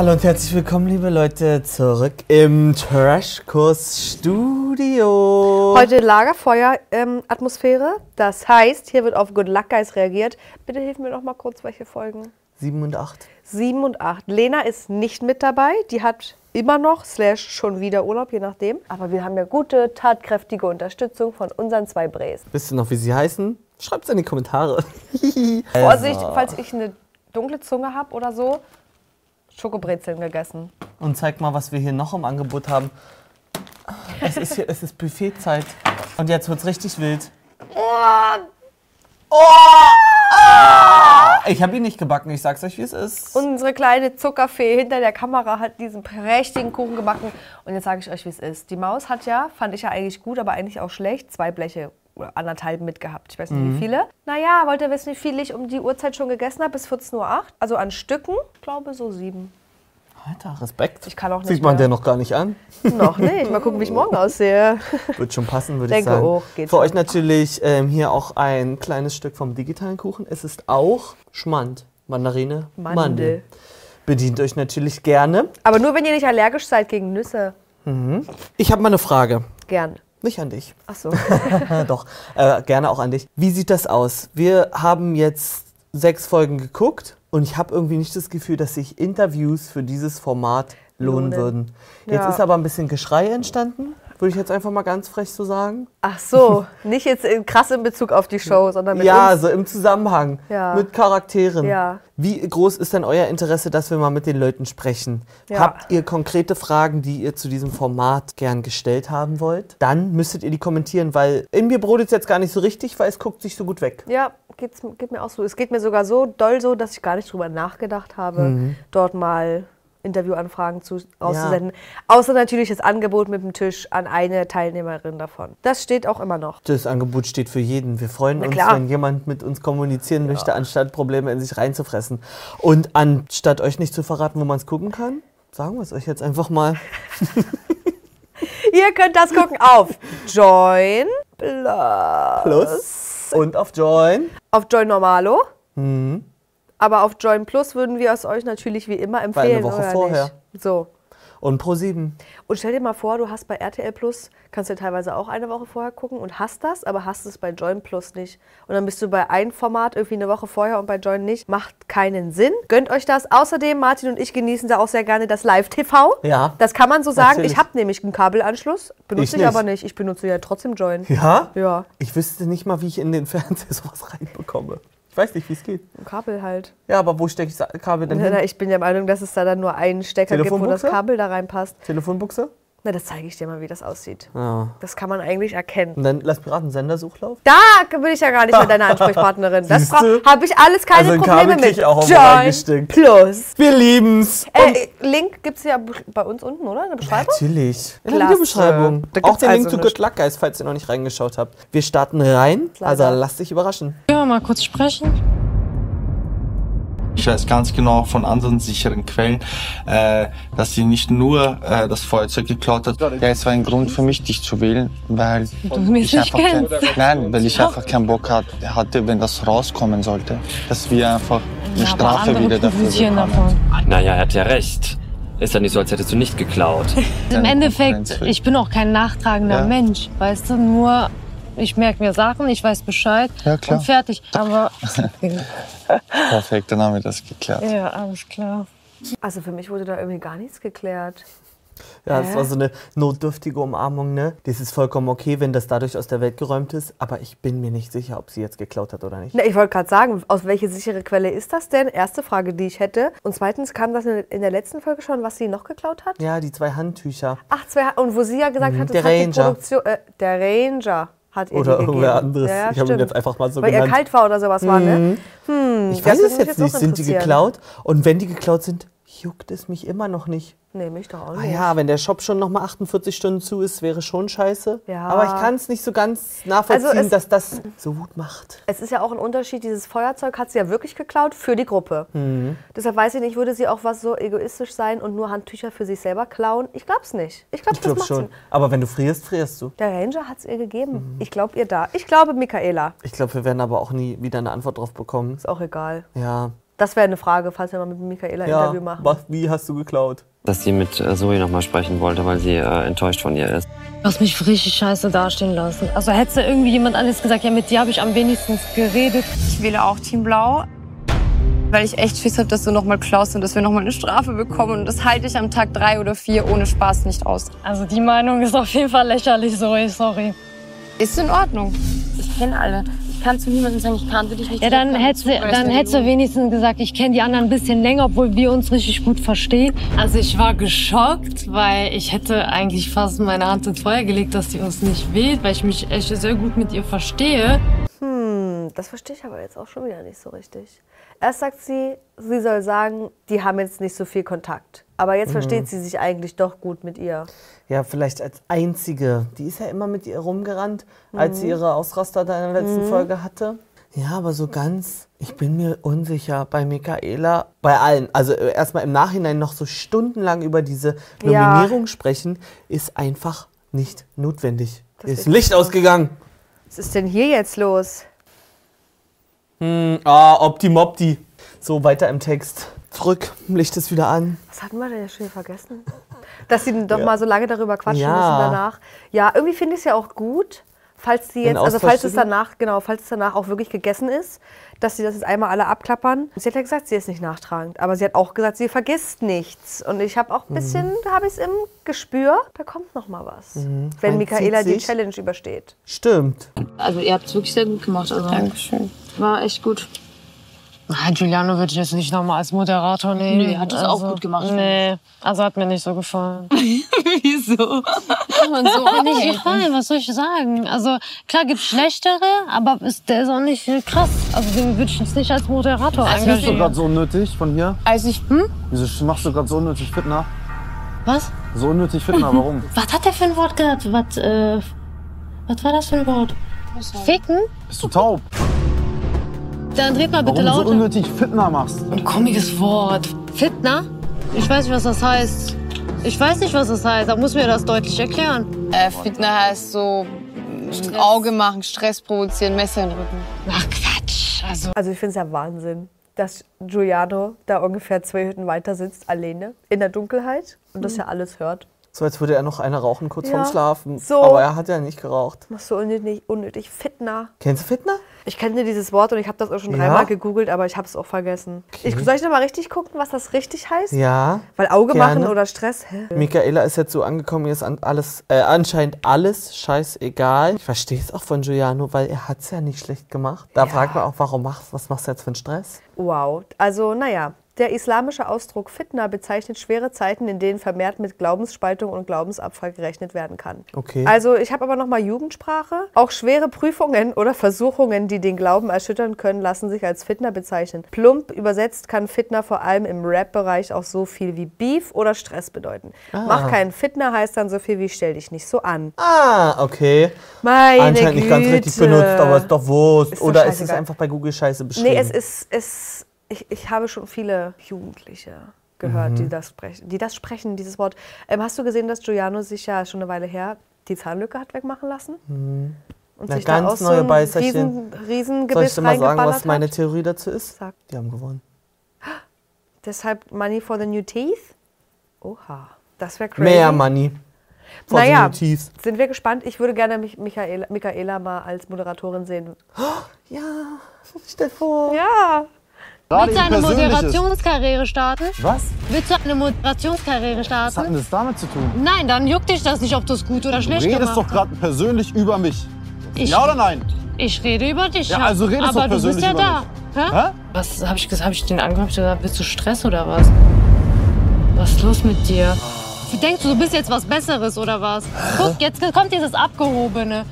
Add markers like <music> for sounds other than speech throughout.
Hallo und herzlich willkommen, liebe Leute, zurück im Trashkurs Studio. Heute Lagerfeuer-Atmosphäre. das heißt, hier wird auf Good Luck Guys reagiert. Bitte hilf mir noch mal kurz, welche Folgen. 7 und 8. 7 und 8. Lena ist nicht mit dabei. Die hat immer noch, slash schon wieder Urlaub, je nachdem. Aber wir haben ja gute, tatkräftige Unterstützung von unseren zwei Bres. Wisst ihr noch, wie sie heißen? Schreibt es in die Kommentare. <laughs> Vorsicht, falls ich eine dunkle Zunge habe oder so. Schokobrezeln gegessen. Und zeig mal, was wir hier noch im Angebot haben. Es ist, hier, es ist Buffetzeit. Und jetzt wird's richtig wild. Oh! Ich habe ihn nicht gebacken, ich sag's euch, wie es ist. Unsere kleine Zuckerfee hinter der Kamera hat diesen prächtigen Kuchen gebacken. Und jetzt sage ich euch, wie es ist. Die Maus hat ja, fand ich ja eigentlich gut, aber eigentlich auch schlecht, zwei Bleche anderthalb mitgehabt. Ich weiß nicht, Mhm. wie viele. Naja, wollt ihr wissen, wie viel ich um die Uhrzeit schon gegessen habe? Bis 14.08 Uhr. Also an Stücken, ich glaube so sieben. Alter, Respekt. Ich kann auch nicht Sieht man mehr. der noch gar nicht an. Noch nicht. Mal gucken, wie ich morgen <laughs> aussehe. Wird schon passen, würde ich Denke sagen. auch, geht Für schon. euch natürlich ähm, hier auch ein kleines Stück vom digitalen Kuchen. Es ist auch Schmand, Mandarine, Mandel. Mandel. Bedient euch natürlich gerne. Aber nur, wenn ihr nicht allergisch seid gegen Nüsse. Ich habe mal eine Frage. Gern. Nicht an dich. Ach so. <laughs> Doch, äh, gerne auch an dich. Wie sieht das aus? Wir haben jetzt sechs Folgen geguckt und ich habe irgendwie nicht das Gefühl, dass sich Interviews für dieses Format lohnen Lohnen. würden. Jetzt Ja. ist aber ein bisschen Geschrei entstanden, würde ich jetzt einfach mal ganz frech so sagen. Ach so. <laughs> Nicht jetzt in- krass in Bezug auf die Show, sondern mit ja, uns. so im Zusammenhang Ja. mit Charakteren. Ja. Wie groß ist denn euer Interesse, dass wir mal mit den Leuten sprechen? Ja. Habt ihr konkrete Fragen, die ihr zu diesem Format gern gestellt haben wollt? Dann müsstet ihr die kommentieren, weil in mir brodelt es jetzt gar nicht so richtig, weil es guckt sich so gut weg. Ja, geht's, geht mir auch so. Es geht mir sogar so doll so, dass ich gar nicht drüber nachgedacht habe, Mhm. dort mal Interviewanfragen zu, auszusenden. Außer natürlich das Angebot mit dem Tisch an eine Teilnehmerin davon. Das steht auch immer noch. Das Angebot steht für jeden. Wir freuen uns, wenn jemand mit uns kommunizieren möchte, anstatt Probleme in sich reinzufressen. Und anstatt euch nicht zu verraten, wo man es gucken kann, sagen wir es euch jetzt einfach mal. <laughs> Ihr könnt das gucken auf Join Plus. Plus und auf Join. Auf Join Normalo. Mhm. Aber auf Join Plus würden wir es euch natürlich wie immer empfehlen. Woche oder vorher. Nicht? So. Und Pro 7. Und stell dir mal vor, du hast bei RTL Plus, kannst du ja teilweise auch eine Woche vorher gucken und hast das, aber hast es bei Join Plus nicht. Und dann bist du bei einem Format irgendwie eine Woche vorher und bei Join nicht. Macht keinen Sinn. Gönnt euch das. Außerdem, Martin und ich genießen da auch sehr gerne das Live-TV. Ja. Das kann man so sagen. Natürlich. Ich habe nämlich einen Kabelanschluss, benutze Ich ich, aber nicht. Ich benutze ja trotzdem Join. Ja? Ja, Ich wüsste nicht mal, wie ich in den Fernseher <laughs> sowas reinbekomme. Ich weiß nicht, wie es geht. ein Kabel halt. Ja, aber wo stecke ich das Kabel denn hin? na, Ich bin der Meinung, dass es da dann nur einen Stecker gibt, wo das? Kabel da reinpasst. Telefonbuchse? Na, das zeige ich dir mal, wie das aussieht. Ja. Das kann man eigentlich erkennen. Und dann lass Piraten Sendersuchlauf. Da bin ich ja gar nicht mit deiner <laughs> Ansprechpartnerin. Das habe ich alles keine Also ein Probleme Kabel mit. ich auch reingesteckt. Plus. Wir lieben's. Äh, Link gibt es ja bei uns unten, oder? In der Beschreibung? Natürlich. In der. Videobeschreibung. Da Auch gibt's den Link also zu nichts. Good Luck Guys, falls ihr noch nicht reingeschaut habt. Wir starten rein. Also lasst dich überraschen. Können wir mal kurz sprechen? Ich weiß ganz genau von anderen sicheren Quellen, äh, dass sie nicht nur äh, das Feuerzeug geklaut hat. Ja, es war ein Grund für mich, dich zu wählen, weil Du mich ich nicht einfach kein, nein, weil ich einfach keinen Bock hat, hatte, wenn das rauskommen sollte, dass wir einfach eine Ja, Strafe wieder dafür bekommen. davon. Naja, er hat ja recht. Ist ja nicht so, als hättest du nicht geklaut. <laughs> Im Endeffekt, ich bin auch kein nachtragender Ja. Mensch, weißt du, nur ich merke mir Sachen, ich weiß Bescheid Ja, klar. und fertig. Aber <laughs> Perfekt, dann haben wir das geklärt. ja, alles klar. Also für mich wurde da irgendwie gar nichts geklärt. Ja, das Hä? war so eine notdürftige Umarmung, ne? Das ist vollkommen okay, wenn das dadurch aus der Welt geräumt ist. Aber ich bin mir nicht sicher, ob sie jetzt geklaut hat oder nicht. Na, ich wollte gerade sagen, aus welche sichere Quelle ist das denn? Erste Frage, die ich hätte. Und zweitens kam das in in der letzten Folge schon, was sie noch geklaut hat? Ja, die zwei Handtücher. Ach, zwei, und wo sie ja gesagt hat, das Mhm. der hat die Ranger. Produktion, äh, der Ranger hat ihr Oder irgendwer anderes. Ja, ich habe ihn jetzt einfach mal so Weil genannt. kalt war oder sowas war, ne? ich das weiß würde es jetzt nicht. Sind die geklaut? Und wenn die geklaut sind, juckt es mich immer noch nicht. Nee, mich doch auch Ah nicht. ja, wenn der Shop schon noch mal 48 Stunden zu ist, wäre schon scheiße. Ja. Aber ich kann es nicht so ganz nachvollziehen, Also es- dass das so Wut macht. Es ist ja auch ein Unterschied, dieses Feuerzeug hat sie ja wirklich geklaut für die Gruppe. Mhm. Deshalb weiß ich nicht, würde sie auch was so egoistisch sein und nur Handtücher für sich selber klauen? Ich glaub's nicht. Ich glaube, Ich das macht schon. sie. Aber wenn du frierst, frierst du. Der Ranger hat's ihr gegeben. Mhm. Ich glaube ihr da. Ich glaube Michaela. Ich glaube, wir werden aber auch nie wieder eine Antwort drauf bekommen. Ist auch egal. Ja. Das wäre eine Frage, falls wir mal mit Michaela ein Ja, Interview machen. was, wie hast du geklaut? Dass sie mit äh, Zoe nochmal sprechen wollte, weil sie äh, enttäuscht von ihr ist. Du hast mich richtig scheiße dastehen lassen. Also hätte irgendwie jemand anderes gesagt, ja, mit dir habe ich am wenigsten geredet. Ich wähle auch Team Blau, weil ich echt Schiss habe, dass du nochmal klaust und dass wir nochmal eine Strafe bekommen. Und das halte ich am Tag drei oder vier ohne Spaß nicht aus. Also die Meinung ist auf jeden Fall lächerlich, Zoe, sorry. Ist in Ordnung. Ich kenne alle. Ich kann zu niemandem sagen, ich kannte dich nicht. Ja, dann hättest du, dann hättest du wenigstens gesagt, ich kenne die anderen ein bisschen länger, obwohl wir uns richtig gut verstehen. Also ich war geschockt, weil ich hätte eigentlich fast meine Hand ins Feuer gelegt, dass sie uns nicht wählt, weil ich mich echt sehr gut mit ihr verstehe. Hm, das verstehe ich aber jetzt auch schon wieder nicht so richtig. Erst sagt sie, sie soll sagen, die haben jetzt nicht so viel Kontakt. Aber jetzt versteht sie sich eigentlich doch gut mit ihr. Ja, vielleicht als einzige. Die ist ja immer mit ihr rumgerannt, als Mhm. sie ihre Ausraster da in der letzten Folge hatte. Ja, aber so ganz, ich bin mir unsicher bei Michaela, bei allen. Also äh, erstmal im Nachhinein noch so stundenlang über diese Ja. Nominierung sprechen, ist einfach nicht notwendig. Das ist ist Licht so. ausgegangen. Was ist denn hier jetzt los? Hm, ah, Optimopti. So, weiter im Text. Zurück, Licht ist wieder an. Was hatten wir denn jetzt schon vergessen? Dass sie doch Ja. mal so lange darüber quatschen Ja. müssen danach. Ja, irgendwie finde ich es ja auch gut, falls Den jetzt, also falls es danach, genau, falls es danach auch wirklich gegessen ist, dass sie das jetzt einmal alle abklappern. Sie hat ja gesagt, sie ist nicht nachtragend, aber sie hat auch gesagt, sie vergisst nichts. Und ich habe auch ein bisschen, Mhm. da habe ich es im Gespür, da kommt noch mal was. Wenn Reinzieht Michaela die. Challenge übersteht. Stimmt. Also ihr habt es wirklich sehr gut gemacht. Also Dankeschön. war echt gut. Ah, Giuliano würde ich jetzt nicht nochmal als Moderator nehmen. Nee, hat es auch gut gemacht, Nee, also hat mir nicht so gefallen. <laughs> Wieso? Und so hat mir nicht gefallen, was soll ich sagen? Also klar gibt's schlechtere, aber ist, der ist auch nicht krass. Also den würde ich jetzt nicht als Moderator Machst du engagieren. gerade so unnötig von hier? Also ich, Wieso machst du gerade so unnötig Fitner? Was? So unnötig Fitner, warum? <laughs> Was hat der für ein Wort gehabt? Was, äh, was war das für ein Wort? Ficken? Bist du taub? Dann dreht mal bitte Warum so lauter. unnötig Fitner machst? Ein komisches Wort. Fitner? Ich weiß nicht, was das heißt. Ich weiß nicht, was das heißt. Da muss mir das deutlich erklären. äh, Fitner heißt so mm, Auge machen, Stress provozieren, Messer in den Rücken. Ach Quatsch. Also Also ich finde es ja Wahnsinn, dass Giuliano da ungefähr zwei Hütten weiter sitzt, alleine, in der Dunkelheit und das ja alles hört. So als würde er noch eine rauchen kurz Ja, vorm Schlafen. so. Aber er hat ja nicht geraucht. Machst so unnötig, unnötig Fitner. Kennst du Fitner? Ich kenne dieses Wort und ich habe das auch schon Ja? dreimal gegoogelt, aber ich habe es auch vergessen. Ich, soll ich noch mal richtig gucken, was das richtig heißt? Ja. Weil Auge Gerne. machen oder Stress. Hä? Michaela ist jetzt so angekommen, ihr ist an alles, äh, anscheinend alles scheißegal. Ich verstehe es auch von Giuliano, weil er hat es ja nicht schlecht gemacht. Da fragt man auch, warum machst was machst du jetzt für einen Stress? Wow. Also, naja. Der islamische Ausdruck Fitna bezeichnet schwere Zeiten, in denen vermehrt mit Glaubensspaltung und Glaubensabfall gerechnet werden kann. Okay. Also ich habe aber noch mal Jugendsprache. Auch schwere Prüfungen oder Versuchungen, die den Glauben erschüttern können, lassen sich als Fitna bezeichnen. Plump übersetzt kann Fitna vor allem im Rap-Bereich auch so viel wie Beef oder Stress bedeuten. Mach keinen Fitna heißt dann so viel wie stell dich nicht so an. ah, okay. Meine Anscheinend nicht ganz richtig Güte. benutzt, aber ist doch Wurst. Ist doch Oder ist es einfach bei Google Scheiße beschrieben? Nee, es ist, es, ich, ich habe schon viele Jugendliche gehört, Mhm. die, das sprechen, die das sprechen, dieses Wort. Ähm, hast du gesehen, dass Giuliano sich ja schon eine Weile her die Zahnlücke hat wegmachen lassen? Und Mhm. Na, sich ganz da neue so Beißerchen. riesen, riesen Soll ich dir mal sagen, was meine? Theorie dazu ist? Sag. Die haben gewonnen. Deshalb Money for the New Teeth? Oha, das wäre crazy. Mehr Money. For Naja, the new teeth. sind wir gespannt. Ich würde gerne mich Michaela, Michaela mal als Moderatorin sehen. Ja, <laughs> stell vor. Ja, Willst du eine. Moderationskarriere starten? Was? Willst du eine Moderationskarriere Was hat denn starten? das damit zu tun? Nein, dann juckt dich das nicht, ob du es gut oder Du schlecht redest gemacht doch gerade persönlich über mich. Ich- Ja oder nein? Ich rede über dich. Ja, also redest aber doch du bist persönlich ja über da. mich. Hä? Hä? Was habe ich gesagt? Habe ich den angehört? gesagt, Willst du Stress oder was? Was ist los mit dir? Denkst du, du bist jetzt was Besseres oder was? Guck, jetzt kommt dieses Abgehobene.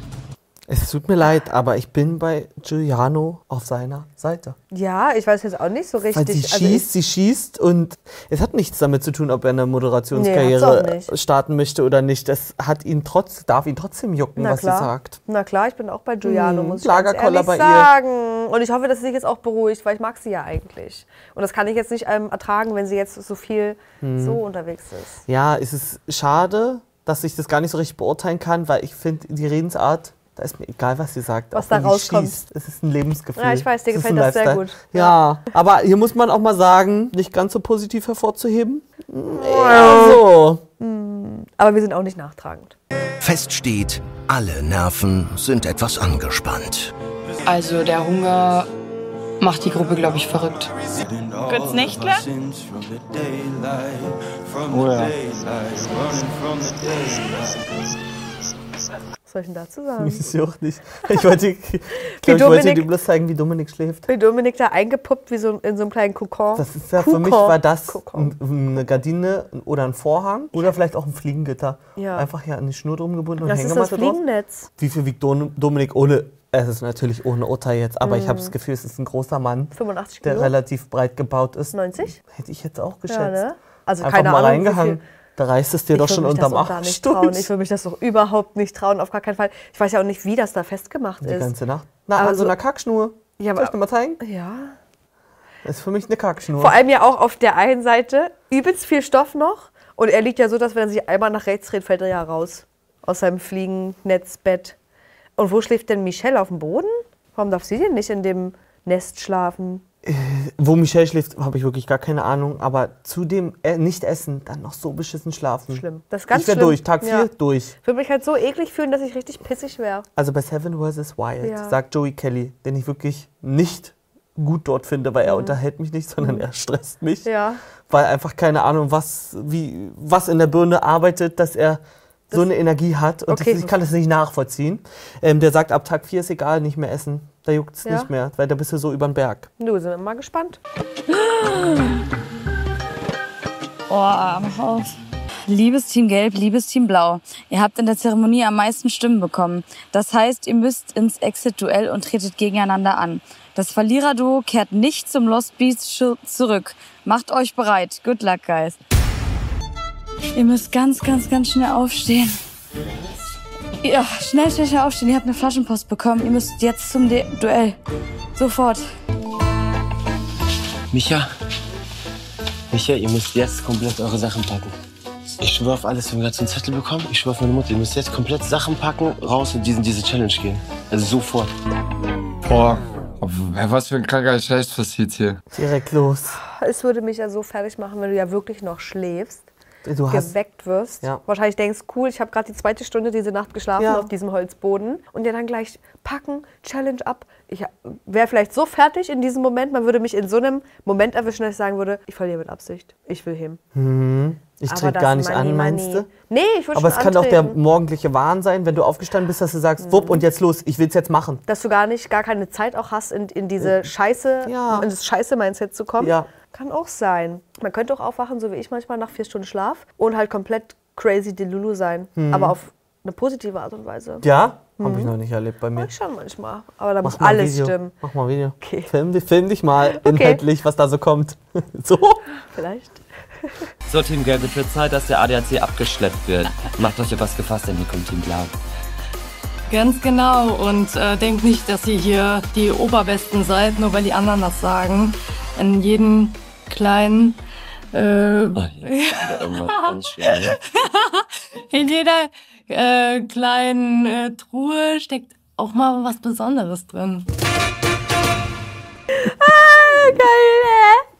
Es tut mir leid, aber ich bin bei Giuliano auf seiner Seite. ja, ich weiß jetzt auch nicht so richtig. Weil sie Also schießt, sie schießt und es hat nichts damit zu tun, ob er eine Nee, Moderationskarriere nicht. starten möchte oder nicht. Das hat ihn trotz, darf ihn trotzdem jucken, Na was klar. sie sagt. Na klar, ich bin auch bei Giuliano, Hm, muss ich Lagerkoller bei ihr. sagen. Und ich hoffe, dass sie sich jetzt auch beruhigt, weil ich mag sie ja eigentlich. Und das kann ich jetzt nicht ähm, ertragen, wenn sie jetzt so viel Hm. so unterwegs ist. Ja, es ist schade, dass ich das gar nicht so richtig beurteilen kann, weil ich finde die Redensart Da ist mir egal, was sie sagt. Was da rauskommt. schießt. Es ist ein Lebensgefühl. Ja, ich weiß, dir Es gefällt das sehr Lifestyle. gut. Ja. aber hier muss man auch mal sagen, nicht ganz so positiv hervorzuheben. Ja, so. Aber wir sind auch nicht nachtragend. Fest steht, alle Nerven sind etwas angespannt. Also der Hunger macht die Gruppe, glaube ich, verrückt. Götz Nächtler? Oh ja. Was soll ich denn dazu sagen? <laughs> Ich auch nicht. Ich wollte, <laughs> ich glaub, ich wollte dir bloß zeigen, wie Dominik schläft. Wie Dominik da eingepuppt, wie so in so einem kleinen Kokon. Das ist ja für mich war das Kokon. ein- eine Gardine oder ein Vorhang oder vielleicht auch ein Fliegengitter. Ja. Einfach hier an die Schnur drum gebunden und Das ist das Hängematte drauf. Wie viel wiegt Dom- Dominik ohne, es ist natürlich ohne Urteil jetzt, aber ich Mhm. habe das Gefühl, es ist ein großer Mann, 85 der Kilo. relativ breit gebaut ist. 90? Hätte ich jetzt auch geschätzt. Ja, ne? Also Einfach keine mal Ahnung, wie reingehangen. viel- Da reißt es dir doch ich schon würde mich das unterm Arsch nicht trauen. durch. Ich würde mich das doch überhaupt nicht trauen, auf gar keinen Fall. Ich weiß ja auch nicht, wie das da festgemacht Die ist. ganze Nacht. Na, Aber an so so- einer Kackschnur. Ja, Soll ich dir mal zeigen? ja. Das ist für mich eine Kackschnur. Vor allem ja auch auf der einen Seite übelst viel Stoff noch. Und er liegt ja so, dass wenn er sich einmal nach rechts dreht, fällt er ja raus. Aus seinem Fliegennetzbett. Und wo schläft denn Michelle? Auf dem Boden? Warum darf sie denn nicht in dem Nest schlafen? Wo Michelle schläft, habe ich wirklich gar keine Ahnung. Aber zu dem äh, Nicht-Essen dann noch so beschissen schlafen. Schlimm. Das ist ganz ich wäre schlimm. durch. Tag 4 Ja. durch. Ich würde mich halt so eklig fühlen, dass ich richtig pissig wäre. Also bei Seven vs. Wild Ja. sagt Joey Kelly, den ich wirklich nicht gut dort finde, weil er Mhm. unterhält mich nicht, sondern er stresst mich. Ja. Weil einfach keine Ahnung, was, wie, was in der Birne arbeitet, dass er so eine Energie hat. Und Okay. das, ich kann das nicht nachvollziehen. Ähm, der sagt, ab Tag 4 ist egal, nicht mehr essen. Da juckt es Ja. nicht mehr, weil da bist du so über den Berg. Du, sind wir mal gespannt. Oh, mach auf. Liebes Team Gelb, liebes Team Blau, ihr habt in der Zeremonie am meisten Stimmen bekommen. Das heißt, ihr müsst ins Exit-Duell und tretet gegeneinander an. Das Verliererduo kehrt nicht zum Lost Beast zurück. Macht euch bereit. Good luck, guys. Ihr müsst ganz, ganz, ganz schnell aufstehen. Ja, schnell, schnell, schnell aufstehen. Ihr habt eine Flaschenpost bekommen. Ihr müsst jetzt zum De Duell. Sofort. Micha, Micha, ihr müsst jetzt komplett eure Sachen packen. Ich schwöre auf alles, wir haben gerade so einen Zettel bekommen. Ich schwöre auf meine Mutter, ihr müsst jetzt komplett Sachen packen, raus und diesen, diese Challenge gehen. Also sofort. Boah, was für ein kranker Scheiß passiert hier. Direkt los. Es würde mich ja so fertig machen, wenn du ja wirklich noch schläfst. Du geweckt wirst. Ja. Wahrscheinlich denkst, cool, ich habe gerade die zweite Stunde diese Nacht geschlafen Ja. auf diesem Holzboden. Und dir dann gleich packen, Challenge ab. Ich wäre vielleicht so fertig in diesem Moment, man würde mich in so einem Moment erwischen, dass ich sagen würde, ich verliere mit Absicht. Ich will heben. hm, ich trete gar nicht Money, an, meinst du? Nee, ich würde Aber es kann auch der antreten. morgendliche Wahn sein, wenn du aufgestanden bist, dass du sagst, wupp und jetzt los, ich will es jetzt machen. Dass du gar nicht, gar keine Zeit auch hast, in, in diese Scheiße, Ja. in das Scheiße-Mindset zu kommen. Ja. Kann auch sein. Man könnte auch aufwachen, so wie ich manchmal, nach vier Stunden Schlaf und halt komplett crazy Delulu sein. Mhm. Aber auf eine positive Art und Weise. Ja? Habe Mhm. ich noch nicht erlebt bei mir. Mach ich schon manchmal. Aber da Mach muss alles Video. stimmen. Mach mal Video. Okay. Film, dich- film dich mal inhaltlich, was da so kommt. <laughs> so. Vielleicht. So, Team Gelb, es wird Zeit, dass der ADAC abgeschleppt wird. Macht euch auf was gefasst, denn hier kommt Team Blau. Ganz genau. Und äh, denkt nicht, dass ihr hier die Oberbesten seid, nur weil die anderen das sagen. In jedem kleinen. Äh, <laughs> ne? <laughs> in jeder äh, kleinen äh, Truhe steckt auch mal was Besonderes drin. Ah, geil,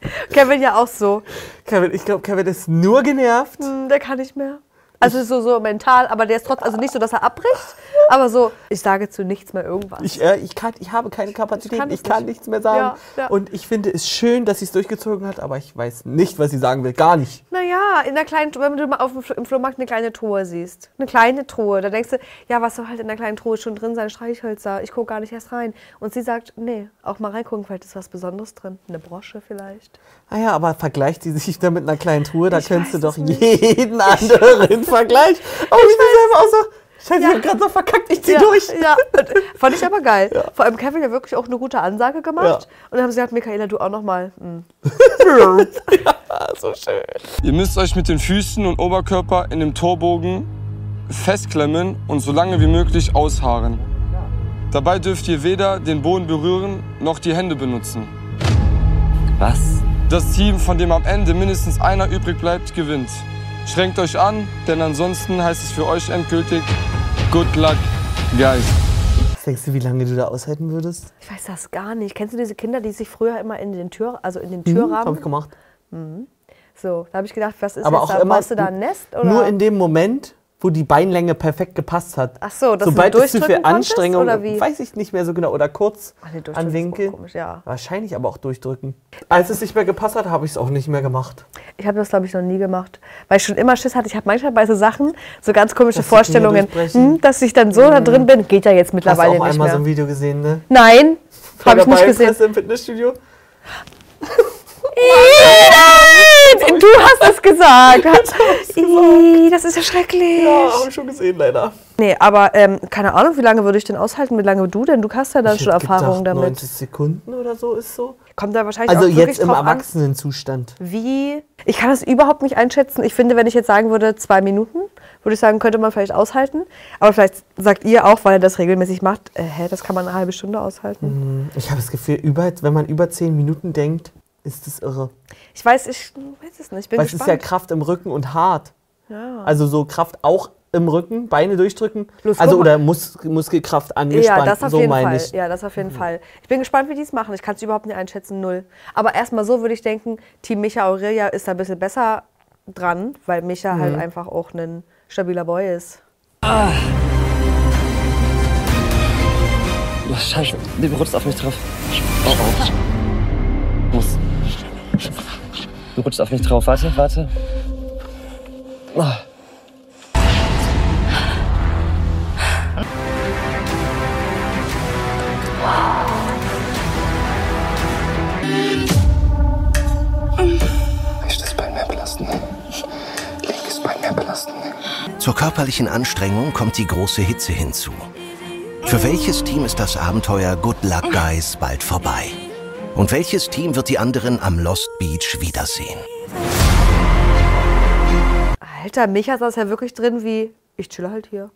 äh. Kevin ja auch so. Kevin, ich glaube, Kevin ist nur genervt. Hm, der kann nicht mehr. Also so, so mental, aber der ist trotzdem, also nicht so, dass er abbricht, <laughs> aber so, ich sage zu nichts mehr irgendwas. Ich, äh, ich, kann, ich habe keine Kapazität, Ich kann ich kann, nicht. nichts mehr sagen. Ja, ja. Und ich finde es schön, dass sie es durchgezogen hat, aber ich weiß nicht, was sie sagen will. Gar nicht. Naja, in der kleinen, wenn du mal auf dem, im Flohmarkt eine kleine Truhe siehst. Eine kleine Truhe. Da denkst du, ja, was soll halt in der kleinen Truhe schon drin sein? Streichhölzer. Ich gucke gar nicht erst rein. Und sie sagt, nee, auch mal reingucken, vielleicht ist was Besonderes drin. Eine Brosche vielleicht. Naja, aber vergleicht sie sich da mit einer kleinen Truhe, da Ich könntest du doch nicht. jeden anderen Vergleich. Aber ich bin selber auch so, scheiße, ich hab gerade so verkackt, ich zieh ja, durch. Ja, <laughs> fand ich aber geil. Vor allem Kevin hat wirklich auch eine gute Ansage gemacht. Ja. Und dann haben sie gesagt, Michaela, du auch nochmal. <laughs> so schön. Ihr müsst euch mit den Füßen und Oberkörper in dem Torbogen festklemmen und so lange wie möglich ausharren. Dabei dürft ihr weder den Boden berühren noch die Hände benutzen. Was? Das Team, von dem am Ende mindestens einer übrig bleibt, gewinnt. Schränkt euch an, denn ansonsten heißt es für euch endgültig Good luck, guys. denkst du, wie lange du da aushalten würdest? Ich weiß das gar nicht. Kennst du diese Kinder, die sich früher immer in den Tür, also in den Mhm, Türrahmen? hab ich gemacht. Mhm. So, da habe ich gedacht, was ist Aber jetzt auch da? immer Baust du da ein Nest? Oder? nur in dem Moment, wo die Beinlänge perfekt gepasst hat. Ach so, dass Sobald du es zu viel durchdrücken konntest, Anstrengung, oder wie? weiß ich nicht mehr so genau, oder kurz Ach an Winkel. komisch, ja. Wahrscheinlich aber auch durchdrücken. Als es nicht mehr gepasst hat, habe ich es auch nicht mehr gemacht. Ich habe das, glaube ich, noch nie gemacht. Weil ich schon immer Schiss hatte. Ich habe manchmal bei so Sachen so ganz komische Dass Vorstellungen, hm, dass ich dann so da drin bin. Geht ja jetzt Hast du mittlerweile auch nicht einmal mehr. so ein Video gesehen, ne? Nein, habe ich nicht gesehen. Im Fitnessstudio. <laughs> Du hast es <laughs> gesagt. Ih, das ist ja schrecklich. Ja, habe ich schon gesehen, leider. Nee, aber ähm, keine Ahnung, wie lange würde ich denn aushalten? Wie lange du denn? Du hast ja dann Ich schon hätte Erfahrung gedacht, damit. 90 Sekunden oder so ist so. Kommt da wahrscheinlich Also auch wirklich jetzt im drauf an, Erwachsenenzustand. wie. Ich kann das überhaupt nicht einschätzen. Ich finde, wenn ich jetzt sagen würde, zwei Minuten, würde ich sagen, könnte man vielleicht aushalten. Aber vielleicht sagt ihr auch, weil er das regelmäßig macht, äh, hä, das kann man eine halbe Stunde aushalten. Mhm. Ich habe das Gefühl, über, wenn man über 10 Minuten denkt, ist das irre. Ich weiß, ich weiß es nicht. Ich bin Weil es ist ja. Kraft im Rücken und hart. Ja. Also so Kraft auch im Rücken, Beine durchdrücken. Los, also oder Mus Muskelkraft angespannt, Ja, das auf so jeden meine Fall. ich. Ja, das auf jeden Fall. Ich bin gespannt, wie die es machen. Ich kann es überhaupt nicht einschätzen, null. Aber erstmal so würde ich denken, Team Micha Aurelia ist da ein bisschen besser dran, weil Micha Mhm. halt einfach auch ein stabiler Boy ist. Oh, Scheiße, du rutschst auf mich drauf. Oh, oh. Muss. Du rutschst auf mich drauf. Warte, warte. Oh. Zur körperlichen Anstrengung kommt die große Hitze hinzu. Für welches Team ist das Abenteuer Good Luck Guys bald vorbei? Und welches Team wird die anderen am Lost Beach wiedersehen? Alter, Micha saß ja wirklich drin wie, ich chill halt hier.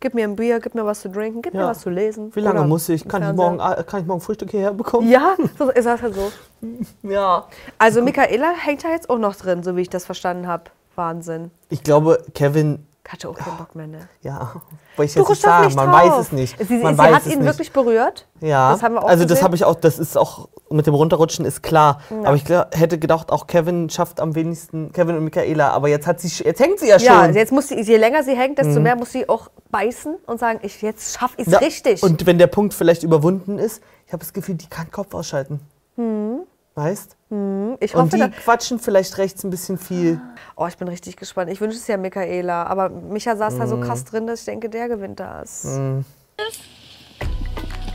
Gib mir ein Bier, gib mir was zu trinken, gib mir Ja. was zu lesen. Wie lange Oder muss ich? Kann ich, morgen, ah, kann ich morgen Frühstück hierher bekommen? Ja, so ist das halt so. <laughs> Ja. Also Michaela hängt da jetzt auch noch drin, so wie ich das verstanden habe. Wahnsinn. Ich glaube, Kevin, Hatte auch keinen Bock mehr, ne? ja, wollte ich Du jetzt nicht sagen, man drauf. weiß es nicht. Sie, man sie weiß hat ihn nicht. wirklich berührt. Ja, Das haben wir auch also das gesehen. habe ich auch, das ist auch mit dem Runterrutschen ist klar. Ja. Aber ich hätte gedacht, auch Kevin schafft am wenigsten, Kevin und Michaela. Aber jetzt hat sie, jetzt hängt sie ja schon. Ja, jetzt muss sie, je länger sie hängt, desto Mhm. mehr muss sie auch beißen und sagen, ich, jetzt schaff ich es Ja, richtig. Und wenn der Punkt vielleicht überwunden ist, ich habe das Gefühl, die kann Kopf ausschalten. Hm, Weißt? Hm, ich und hoffe, die da, quatschen vielleicht rechts ein bisschen viel. oh, ich bin richtig gespannt. Ich wünsche es ja Michaela, aber Micha saß da so Mhm. krass drin, dass ich denke, der gewinnt das. Mhm.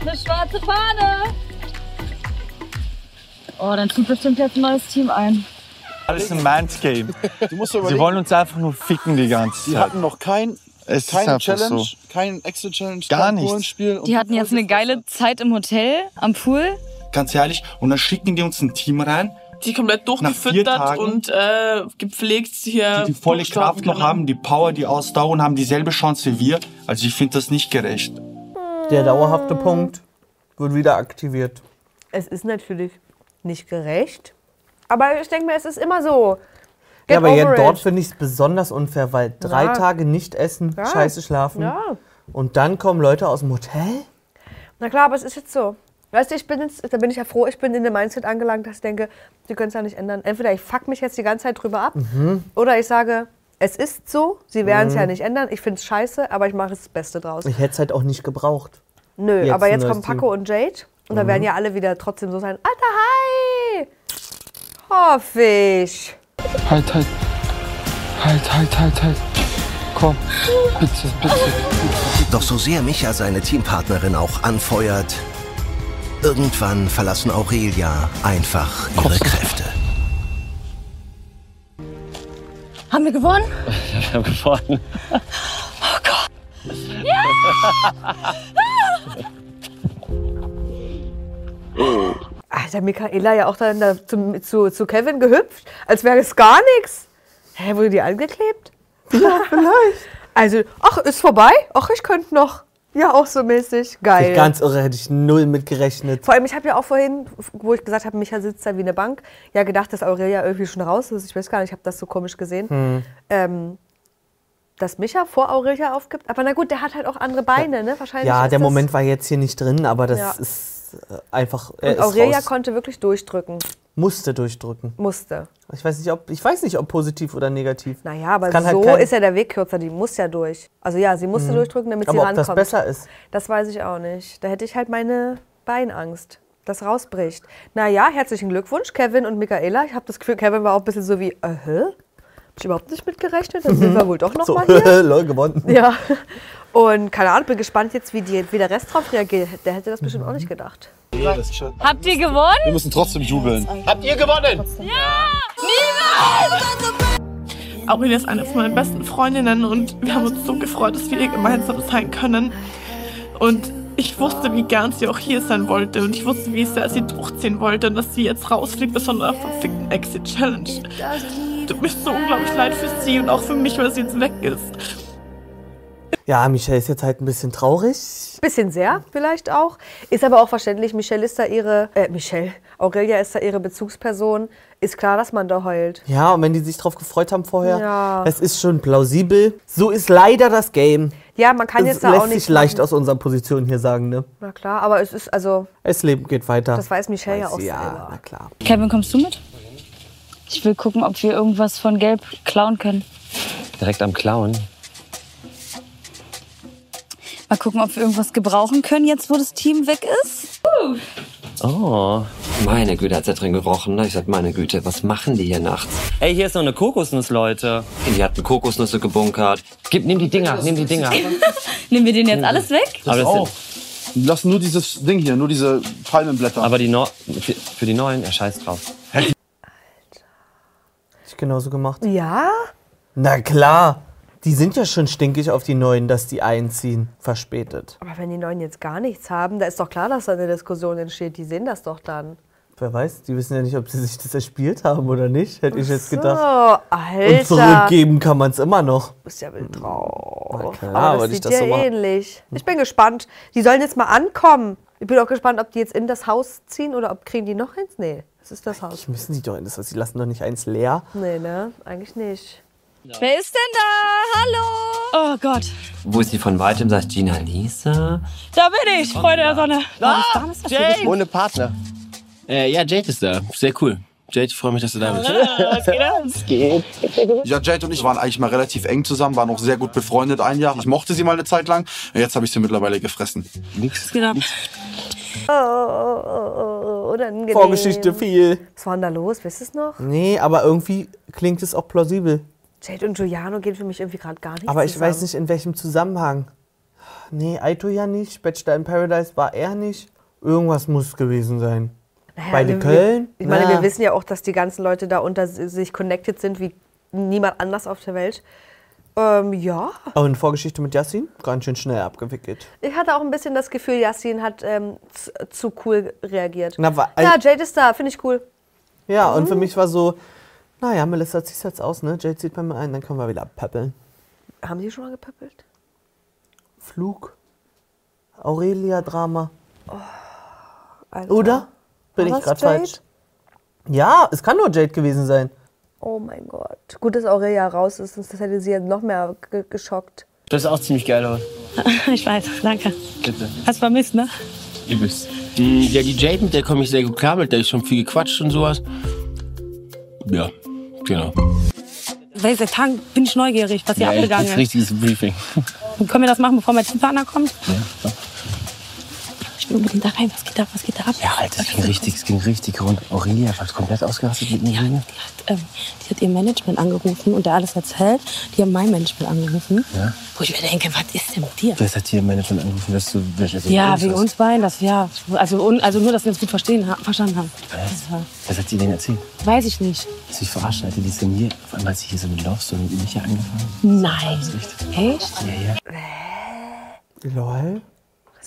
Eine schwarze Fahne. Oh, dann zieht bestimmt jetzt ein neues Team ein. Alles ein Man's Game. <laughs> Du musst dir Sie wollen uns einfach nur ficken die ganze die Zeit. hatten noch kein, Es keine Challenge, so. kein Exit-Challenge, Gar kein nichts. Und Die hatten jetzt eine geile Zeit im Hotel, am Pool. Ganz ehrlich, und dann schicken die uns ein Team rein, Die komplett Nach vier durchgefüttert Tagen? und äh, gepflegt hier. die die volle Kraft noch können. haben, die Power, die Ausdauer und haben dieselbe Chance wie wir. Also ich finde das nicht gerecht. Der dauerhafte Punkt wird wieder aktiviert. Es ist natürlich nicht gerecht, aber ich denke mir, es ist immer so. Get ja, aber jetzt dort finde ich es besonders unfair, weil drei Ja. Tage nicht essen, Ja. scheiße schlafen. Ja. Und dann kommen Leute aus dem Hotel. Na klar, aber es ist jetzt so. Weißt du, ich bin jetzt, da bin ich ja froh, ich bin in dem Mindset angelangt, dass ich denke, die können es ja nicht ändern. Entweder ich fuck mich jetzt die ganze Zeit drüber ab Mhm. oder ich sage, es ist so, sie werden es Mhm. ja nicht ändern, ich finde es scheiße, aber ich mache das Beste draus. Ich hätte es halt auch nicht gebraucht. Nö, Jetzt aber jetzt kommen Paco Team. und Jade und dann Mhm. werden ja alle wieder trotzdem so sein, Alter, hi! Hoffe ich. Halt, halt. Halt, halt, halt, halt. Komm. Bitte, bitte. Doch so sehr Micha seine Teampartnerin auch anfeuert, irgendwann verlassen Aurelia einfach ihre Kräfte. Haben wir gewonnen? <laughs> Wir haben gewonnen. Alter, Michaela ja auch dann da zum, zu, zu Kevin gehüpft, als wäre es gar nichts. Hä, wurde die angeklebt? Ja, vielleicht. Also, ach, ist vorbei? Ach, ich könnte noch. Ja, auch so mäßig. Geil. Ganz irre, hätte ich null mit gerechnet. Vor allem, ich habe ja auch vorhin, wo ich gesagt habe, Micha sitzt da wie eine Bank, ja gedacht, dass Aurelia irgendwie schon raus ist. Ich weiß gar nicht, ich habe das so komisch gesehen. Hm. Ähm, dass Micha vor Aurelia aufgibt. Aber na gut, der hat halt auch andere Beine, ne? Wahrscheinlich Ja, der Moment war jetzt hier nicht drin, aber das Ja. ist äh, einfach. Und Aurelia konnte wirklich durchdrücken. Musste durchdrücken. Musste. Ich weiß nicht, ob ich weiß nicht, ob positiv oder negativ. Naja, aber halt so kein- ist ja der Weg kürzer. Die muss ja durch. Also ja, sie musste Mhm. durchdrücken, damit Aber sie ob das rankommt. besser ist? Das weiß ich auch nicht. Da hätte ich halt meine Beinangst, das rausbricht. Naja, herzlichen Glückwunsch, Kevin und Michaela. Ich habe das Gefühl, Kevin war auch ein bisschen so wie, äh, hä? Hab ich überhaupt nicht mitgerechnet? Dann sind wir wohl doch noch <laughs> so, mal hier. <laughs> lol, gewonnen. Ja. <laughs> Und keine Ahnung, bin gespannt jetzt, wie, die, wie der Rest drauf reagiert. Der hätte das bestimmt auch nicht gedacht. Habt ihr gewonnen? Wir müssen trotzdem jubeln. Habt ihr gewonnen? Aurelia ist eine von meinen besten Freundinnen und wir haben uns so gefreut, dass wir hier gemeinsam sein können. Und ich wusste, wie gern sie auch hier sein wollte und ich wusste, wie sehr sie durchziehen wollte und dass sie jetzt rausfliegt aus so einer verfickten Exit-Challenge. Tut mir so unglaublich leid für sie und auch für mich, weil sie jetzt weg ist. Ja, Michelle ist jetzt halt ein bisschen traurig. Bisschen sehr, vielleicht auch. Ist aber auch verständlich. Michelle ist da ihre, äh, Michelle, Aurelia ist da ihre Bezugsperson. Ist klar, dass man da heult. Ja, und wenn die sich drauf gefreut haben vorher, Ja. es ist schon plausibel. So ist leider das Game. Ja, man kann es jetzt da lässt auch nicht sich leicht aus unserer Position hier sagen, ne? Na klar, aber es ist also, Das Leben geht weiter. das weiß Michelle ja Weiß auch sie, ja, selber. na klar. Kevin, kommst du mit? Ich will gucken, ob wir irgendwas von Gelb klauen können. Direkt am Klauen. Mal gucken, ob wir irgendwas gebrauchen können, jetzt wo das Team weg ist. Oh, meine Güte, hat's da drin gerochen. ne? Ich sag, meine Güte, was machen die hier nachts? Ey, hier ist noch eine Kokosnuss, Leute. Die hatten Kokosnüsse gebunkert. Gib, nimm die Dinger, nimm die Dinger. <laughs> Nehmen wir den jetzt alles weg? Das das auch. Lass nur dieses Ding hier, nur diese Palmenblätter. Aber die no für, die neuen, er scheiß drauf. Ich genauso gemacht. Ja? Na klar. Die sind ja schon stinkig auf die Neuen, dass die einziehen. Verspätet. Aber wenn die Neuen jetzt gar nichts haben, da ist doch klar, dass da eine Diskussion entsteht. Die sehen das doch dann. Wer weiß, die wissen ja nicht, ob sie sich das erspielt haben oder nicht, hätte ich jetzt So, gedacht. Alter. Und zurückgeben kann man es immer noch. Du bist ja wild drauf. klar, Aber das sieht das dir so ähnlich. Ich bin gespannt. Die sollen jetzt mal ankommen. Ich bin auch gespannt, ob die jetzt in das Haus ziehen oder ob kriegen die noch eins? Nee, das ist das Haus. Die müssen die doch in das Haus. Die lassen doch nicht eins leer. Nee, ne? Eigentlich nicht. Wer ist denn da? Hallo? Oh Gott. Wo ist sie von weitem? Sagt Gina Lisa. Da bin ich, Freunde der Sonne. Ah, Warum ist das Jade! Ohne Partner. Äh, ja, Jade ist da. Sehr cool. Jade, ich freue mich, dass du da bist. Was geht? Ja, Jade und ich waren eigentlich mal relativ eng zusammen, waren auch sehr gut befreundet ein Jahr. Ich mochte sie mal eine Zeit lang. Jetzt habe ich sie mittlerweile gefressen. Nix. Genau. Oh, oh, oh, oh, unangenehm. Vorgeschichte viel. Was war denn da los? Wisst ihr es noch? Nee, aber irgendwie klingt es auch plausibel. Jade und Giuliano gehen für mich irgendwie gerade gar nicht Aber ich zusammen. weiß nicht, in welchem Zusammenhang. Nee, Aito ja nicht. Bachelor in Paradise war er nicht. Irgendwas muss gewesen sein. Naja, Beide wir- Köln? Ich meine, wir wissen ja auch, dass die ganzen Leute da unter sich connected sind wie niemand anders auf der Welt. Ähm, ja. Aber eine Vorgeschichte mit Yassin? Ganz schön schnell abgewickelt. Ich hatte auch ein bisschen das Gefühl, Yassin hat ähm, zu, zu cool reagiert. Na, ja, Jade ist da, finde ich cool. Ja, und Mhm. für mich war so, naja, Melissa ziehst jetzt aus, ne? Jade zieht bei mir ein, dann können wir wieder abpäppeln. Haben die schon mal gepäppelt? Flug. Aurelia-Drama. Alter. Oder? Bin War ich gerade falsch? Ja, es kann nur Jade gewesen sein. Oh mein Gott. Gut, dass Aurelia raus ist, sonst hätte sie jetzt noch mehr ge geschockt. Das ist auch ziemlich geil aus. <laughs> Ich weiß, danke. Bitte. Hast vermisst, ne? Übelst. Die, ja, die Jade, mit der komme ich sehr gut klar, mit der ich schon viel gequatscht und sowas. Ja, genau. Weil seit Tagen bin ich neugierig, was hier ja, abgegangen das ist. richtiges Briefing. Können wir das machen, bevor mein Teampartner kommt? Ja, Ich will unbedingt da rein. Was geht da, was geht da ab? ja Alter, es ging richtig, es ging richtig rund. Aurelia war komplett ausgerastet mit mir. Ja, Ähm, die hat ihr Management angerufen und der alles erzählt. Die haben mein Management angerufen. ja. Wo ich mir denke, was ist denn mit dir? Wer hat hier im Management angerufen, dass du welche also Ja, wegen hast? uns beiden. Das, ja, also, un, also nur, dass wir uns gut verstehen, ha- verstanden haben. Das war, Was hat die denn erzählt? weiß ich nicht. Dass ich verarscht hatte, die ist in mir, auf einmal hat sie hier so eine Love Story mit mich angefangen. Nein. Echt? Ja, ja. Lol.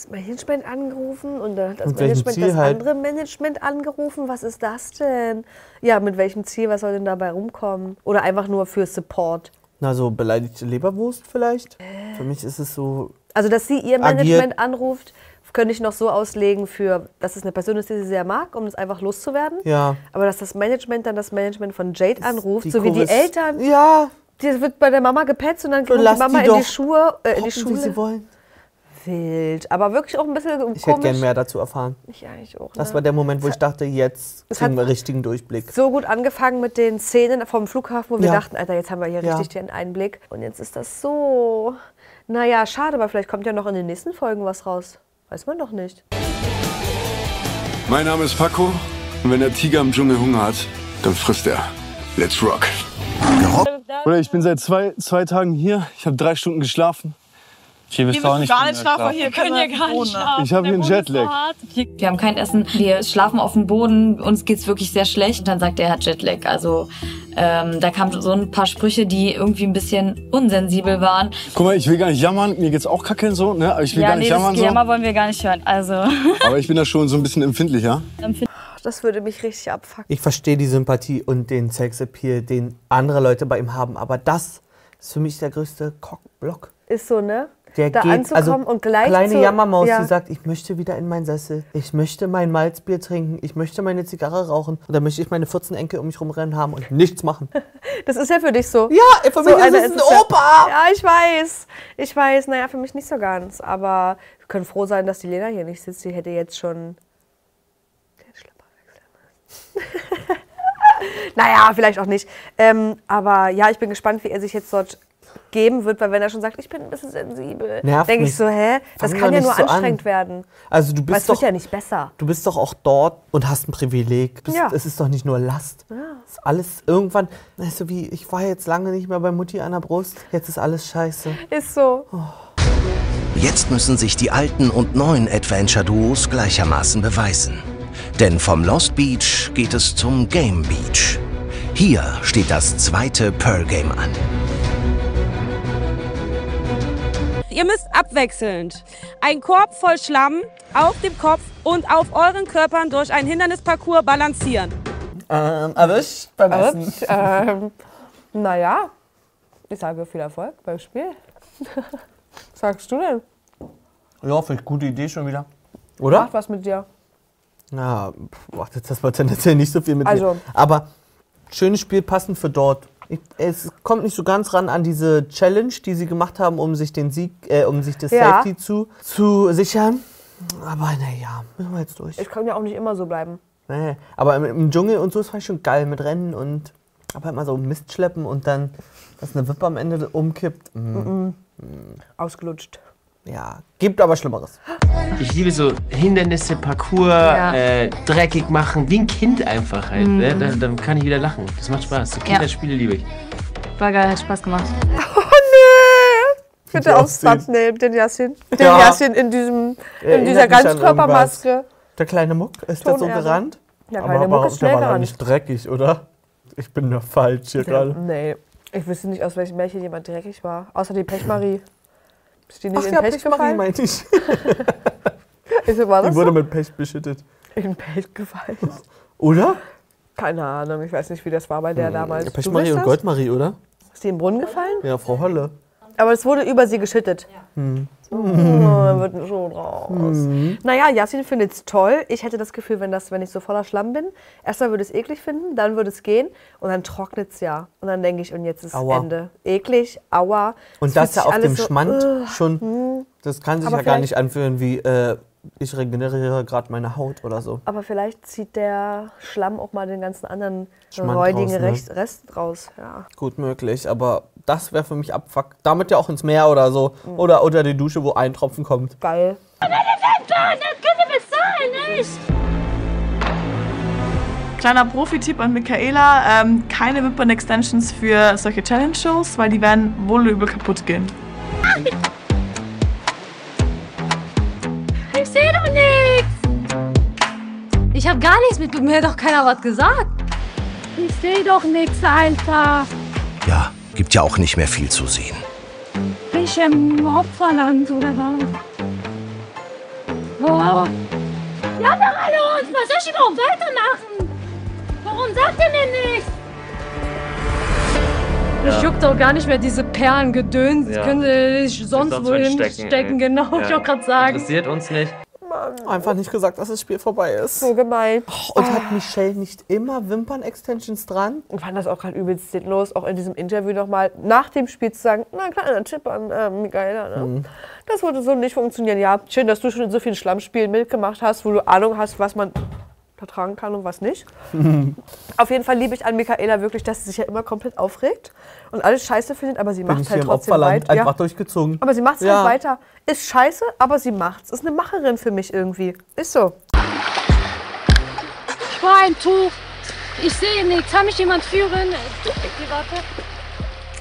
Das Management angerufen und dann hat das Management Ziel das halt? andere Management angerufen. Was ist das denn? Ja, mit welchem Ziel? Was soll denn dabei rumkommen? Oder einfach nur für Support? Na, so beleidigte Leberwurst vielleicht? Für mich ist es so. Also, dass sie ihr Agiert. Management anruft, könnte ich noch so auslegen, für, dass es eine Person ist, die sie sehr mag, um es einfach loszuwerden. Ja. Aber dass das Management dann das Management von Jade anruft, die so wie die Eltern. Ja. Die wird bei der Mama gepetzt und dann kommt die Mama die in die Schuhe, äh, in die Schule. sie wollen. Wild. Aber wirklich auch ein bisschen komisch. Ich hätte gern mehr dazu erfahren. Ich eigentlich auch. Das ne? war der Moment, wo ich dachte, jetzt kriegen wir richtigen Durchblick. so gut angefangen mit den Szenen vom Flughafen, wo wir Ja. dachten, Alter, jetzt haben wir hier Ja. richtig den Einblick. Und jetzt ist das so. Naja, schade, aber vielleicht kommt ja noch in den nächsten Folgen was raus. Weiß man doch nicht. Mein Name ist Paco und wenn der Tiger im Dschungel Hunger hat, dann frisst er. Let's rock. Oder ich bin seit zwei, zwei Tagen hier. Ich habe drei Stunden geschlafen. Hier bist du auch nicht gar nicht schlafen, hier können ja gar nicht schlafen. Ich habe hier einen Jetlag. Wir haben kein Essen, wir schlafen auf dem Boden, uns geht's wirklich sehr schlecht. Und dann sagt er, er hat Jetlag. Also ähm, da kamen so ein paar Sprüche, die irgendwie ein bisschen unsensibel waren. Guck mal, ich will gar nicht jammern. Mir geht's auch kacke so, ne? Aber ich will ja, gar nicht nee, jammern das so. Jammer wollen wir gar nicht hören. Also <laughs> Aber ich bin da schon so ein bisschen empfindlicher. Das würde mich richtig abfucken. Ich verstehe die Sympathie und den Sexappeal, den andere Leute bei ihm haben, aber das ist für mich der größte Cockblock. Ist so, ne? Der da geht, anzukommen also und gleich kleine zu, Jammermaus, ja. die sagt, ich möchte wieder in meinen Sessel, ich möchte mein Malzbier trinken, ich möchte meine Zigarre rauchen und dann möchte ich meine 14 Enkel um mich rumrennen haben und nichts machen. <laughs> Das ist ja für dich so. Ja, für mich ist es ein ja. Opa. Ja, ich weiß. Ich weiß. Naja, für mich nicht so ganz. Aber wir können froh sein, dass die Lena hier nicht sitzt. Die hätte jetzt schon. den Schlipper wechseln <laughs> müssen. naja, vielleicht auch nicht. Ähm, aber ja, ich bin gespannt, wie er sich jetzt dort geben wird, weil wenn er schon sagt, ich bin ein bisschen sensibel, Nervt denke ich mich. so, hä? Das Fang kann ja nur so an. anstrengend werden. Also du Weil bist wird doch, ja nicht besser. du bist doch auch dort und hast ein Privileg. Bist, Ja. Es ist doch nicht nur Last. Ja. Es ist alles irgendwann, weißt du wie, ich war jetzt lange nicht mehr bei Mutti an der Brust, jetzt ist alles scheiße. Ist so. Jetzt müssen sich die alten und neuen Adventure-Duos gleichermaßen beweisen. Denn vom Lost Beach geht es zum Game Beach. Hier steht das zweite Pearl Game an. Ihr müsst abwechselnd einen Korb voll Schlamm auf dem Kopf und auf euren Körpern durch einen Hindernisparcours balancieren. Ähm, erwischt beim Essen. ähm, naja, ich sage viel Erfolg beim Spiel. Was <laughs> sagst du denn? Ja, finde ich gute Idee schon wieder. Oder? Macht was mit dir. Na, jetzt das war tendenziell nicht so viel mit Also- mir. Aber schönes Spiel passend für dort. Es kommt nicht so ganz ran an diese Challenge, die sie gemacht haben, um sich den Sieg, äh, um sich das Ja. Safety zu, zu sichern. Aber naja, müssen wir jetzt durch. Ich kann ja auch nicht immer so bleiben. Nee. Aber im, im Dschungel und so ist vielleicht schon geil mit Rennen und aber immer so Mist schleppen und dann, dass eine Wippe am Ende umkippt. Mm. Mhm. Ausgelutscht. Ja, gibt aber Schlimmeres. Ich liebe so Hindernisse, Parcours, Ja. äh, dreckig machen, wie ein Kind einfach halt. Mhm. Ne? Dann, dann kann ich wieder lachen. Das macht Spaß. So Kinderspiele liebe ich. War geil, hat Spaß gemacht. <laughs> Oh nee! Bitte aufs. Thumbnail, den Yassin. Den Ja. Yassin in, diesem, in Erinnert dieser Ganzkörpermaske. Der kleine Muck, ist der so gerannt? Der aber kleine Muck aber ist schnell der war doch gerannt. nicht dreckig, oder? Ich bin nur falsch hier gerade. Nee, ich wüsste nicht, aus welchem Märchen jemand dreckig war. Außer die Pechmarie. Ist die nicht Ach in ja, Pech gefallen? meinte ich. <laughs> Ist, war das Die wurde so? mit Pech beschüttet. In Pech gefallen. <laughs> Oder? Keine Ahnung, ich weiß nicht, wie das war bei der damals. Du Pechmarie und? Goldmarie, oder? Ist die im Brunnen gefallen? Ja, Frau Holle. Aber es wurde über sie geschüttet. Hm. Oh, da wird ein Schuh draus. Mhm. Naja, Yasin findet es toll. Ich hätte das Gefühl, wenn, das, wenn ich so voller Schlamm bin, erstmal würde ich es eklig finden, dann würde es gehen und dann trocknet es ja. Und dann denke ich, und jetzt ist Aua. Ende. Eklig, aua. Und das fühlt ja auf alles dem so, Schmand ugh, schon, hm. das kann sich Aber ja gar nicht anfühlen wie, äh, ich regeneriere gerade meine Haut oder so. Aber vielleicht zieht der Schlamm auch mal den ganzen anderen Schmand räudigen raus, ne? Rest, raus. Ja. Gut möglich, aber das wäre für mich Abfuck. Damit ja auch ins Meer oder so. Mhm. Oder unter die Dusche, wo ein Tropfen kommt. Geil. Kleiner Profi-Tipp an Michaela: ähm, keine Wimpern-Extensions für solche Challenge-Shows, weil die werden wohl übel kaputt gehen. Ich sehe doch nichts. Ich habe gar nichts mit. Mir hat doch keiner was gesagt. Ich sehe doch nichts, Alter. Ja, gibt ja auch nicht mehr viel zu sehen. Bin ich im Opferland oder was? Wow. Ja, doch alle uns. Was soll ich überhaupt weitermachen? Warum sagt ihr mir nichts? Ja. Ich juckt doch gar nicht mehr diese Perlengedöns. Ja. Könnte ich sonst Sonst wo wohin hinstecken. stecken, ey. genau, Ja. ich wollte gerade sagen. Interessiert uns nicht. Einfach nicht gesagt, dass das Spiel vorbei ist. So gemein. Und hat Michelle nicht immer Wimpern-Extensions dran? Ich fand das auch gerade übelst sinnlos, auch in diesem Interview nochmal nach dem Spiel zu sagen, na kleiner Tipp an äh, Michaela, ne? Mhm. das würde so nicht funktionieren. Ja, schön, dass du schon in so vielen Schlammspielen mitgemacht hast, wo du Ahnung hast, was man vertragen kann und was nicht. <laughs> Auf jeden Fall liebe ich an Michaela wirklich, dass sie sich ja immer komplett aufregt und alles scheiße findet, aber sie macht ich halt trotzdem weiter. einfach durchgezogen. Aber sie macht es Ja. halt weiter. Ist scheiße, aber sie macht's. Ist eine Macherin für mich irgendwie. Ist so. Ich war ein Tuch. Ich sehe nichts. Kann mich jemand führen? Okay, warte.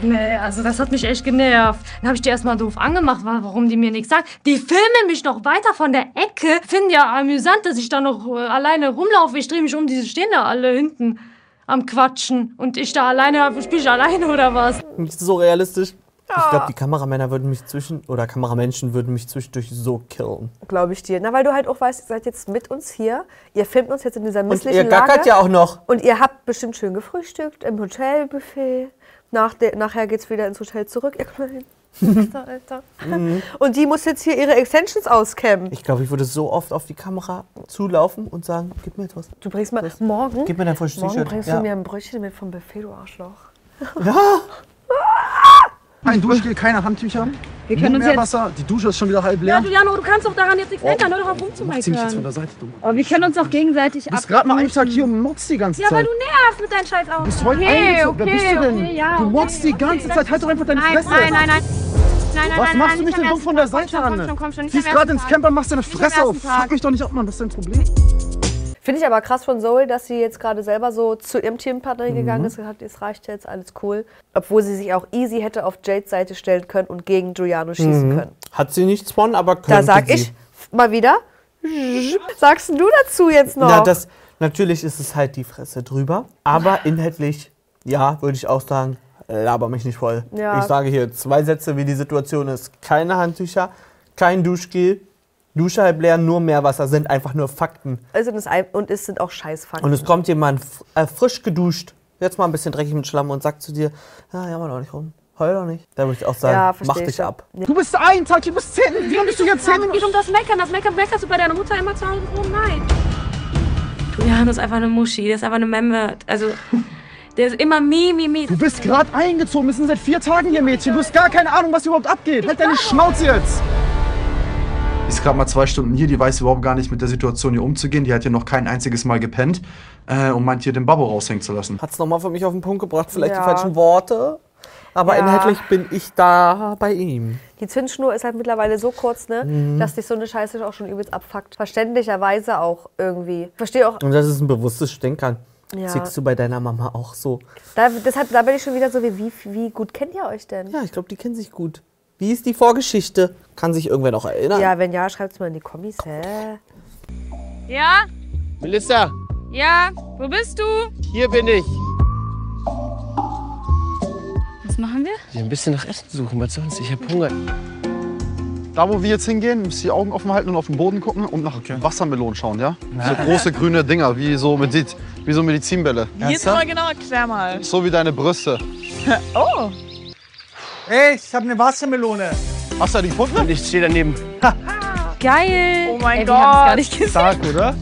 Nee, also das hat mich echt genervt. Dann habe ich die erstmal doof angemacht, wa- warum die mir nichts sagen. Die filmen mich noch weiter von der Ecke. Finden ja amüsant, dass ich da noch äh, alleine rumlaufe. Ich drehe mich um, die stehen da alle hinten am Quatschen. Und ich da alleine, spiele ich alleine oder was? Nicht so realistisch. Ich glaube, die Kameramänner würden mich zwischen, oder Kameramenschen würden mich zwischendurch so killen. Glaube ich dir. Na, weil du halt auch weißt, ihr seid jetzt mit uns hier. Ihr filmt uns jetzt in dieser Und misslichen ihr gackert Lage. ja auch noch. Und ihr habt bestimmt schön gefrühstückt im Hotelbuffet. Nach de, nachher geht's wieder ins Hotel zurück, ihr Kleinen. Alter, Alter. Mhm. Und die muss jetzt hier ihre Extensions auscammen. Ich glaube, ich würde so oft auf die Kamera zulaufen und sagen, gib mir etwas. Du bringst mal morgen. Gib mir dein frisches Morgen T-Shirt. bringst Ja. du mir ein Brötchen mit vom Buffet, du Arschloch. Ja. <laughs> Ein Duschgel, keine Handtücher. Wir können uns mehr jetzt- Wasser. Die Dusche ist schon wieder halb leer. Ja, Juliano, du kannst doch daran jetzt nichts Oh, meckern, hör doch auf Mach zieh mich jetzt von rumzumeckern. der Seite, du. Aber wir können uns auch gegenseitig Du bist gerade mal einen Tag hier und motzt die ganze Ja, weil Zeit. du nervst mit deinen scheiß Augen. Du bist heute okay, eingezogen. okay, Wer bist du denn? Okay, ja, du okay, motzt die ganze okay. Zeit. Halt doch einfach deine nein, Fresse. Nein, nein, nein. Nein, nein, Was nein, machst du mich nicht denn so von der. Seite Komm an? schon, komm schon, nicht Ziehst am gerade ins. Camper, machst deine Fresse auf. Fuck mich doch nicht ab, Mann. Was ist dein Problem? Finde ich aber krass von Zoe, dass sie jetzt gerade selber so zu ihrem Teampartner Mhm. gegangen ist und hat, es reicht jetzt, alles cool. Obwohl sie sich auch easy hätte auf Jades Seite stellen können und gegen Giuliano schießen Mhm. können. Hat sie nicht Spawn, aber könnte Da sag sie. ich mal wieder, sagst du dazu jetzt noch? Na, das, natürlich ist es halt die Fresse drüber, aber inhaltlich, ja, würde ich auch sagen, laber mich nicht voll. Ja. Ich sage hier zwei Sätze, wie die Situation ist. Keine Handtücher, kein Duschgel, Dusche halb leer, nur Meerwasser, sind einfach nur Fakten. Also das ein- und es sind auch Scheißfakten. Und es kommt jemand äh, frisch geduscht, jetzt mal ein bisschen dreckig mit Schlamm und sagt zu dir, ja, ja, mal doch nicht rum. Heul doch nicht. Da würde ich auch sagen, Ja, mach dich schon. ab. Du bist einen Tag, du bist zehn. Wie lange bist du jetzt zehn? Es geht um das Meckern. Das Meckern meckerst du bei deiner Mutter immer zu Hause rum. Nein. Juliano ist einfach eine Muschi. Der ist einfach eine Memme. Also, der ist immer mi, mi, mi. Du bist gerade eingezogen. Wir sind seit vier Tagen hier, Mädchen. Du hast gar keine Ahnung, was überhaupt abgeht. Halt deine Schnauze jetzt. Die ist gerade mal zwei Stunden hier. Die weiß überhaupt gar nicht mit der Situation hier umzugehen. Die hat hier noch kein einziges Mal gepennt äh, und meint hier den Babbo raushängen zu lassen. Hat's nochmal für mich auf den Punkt gebracht, vielleicht Ja. die falschen Worte. Aber Ja. inhaltlich bin ich da bei ihm. Die Zündschnur ist halt mittlerweile so kurz, ne, Mhm. dass dich so eine Scheiße auch schon übelst abfuckt. Verständlicherweise auch irgendwie. Ich verstehe auch. Und das ist ein bewusstes Stinkern. Ja. Siehst du bei deiner Mama auch so? Da, deshalb, da bin ich schon wieder so, wie, wie, wie gut kennt ihr euch denn? Ja, ich glaube, die kennen sich gut. Wie ist die Vorgeschichte? Kann sich irgendwer noch erinnern? Ja, wenn ja, schreibt's mal in die Kommis, hä? Ja? Melissa, Ja? Wo bist du? hier bin ich. Was machen wir? Wir ein bisschen nach Essen suchen, was sonst? Ich hab Hunger. Da, wo wir jetzt hingehen, müsst ihr die Augen offen halten und auf den Boden gucken und nach Wassermelonen schauen, ja? So große grüne Dinger, wie so, wie so Medizinbälle. Jetzt mal genau, erklär mal. So wie deine Brüste. <laughs> Oh. Ey, ich habe eine Wassermelone. Hast du die gefunden? Und ich stehe daneben. Geil. Oh mein Ey, Gott. gar nicht gesehen. Stark, oder?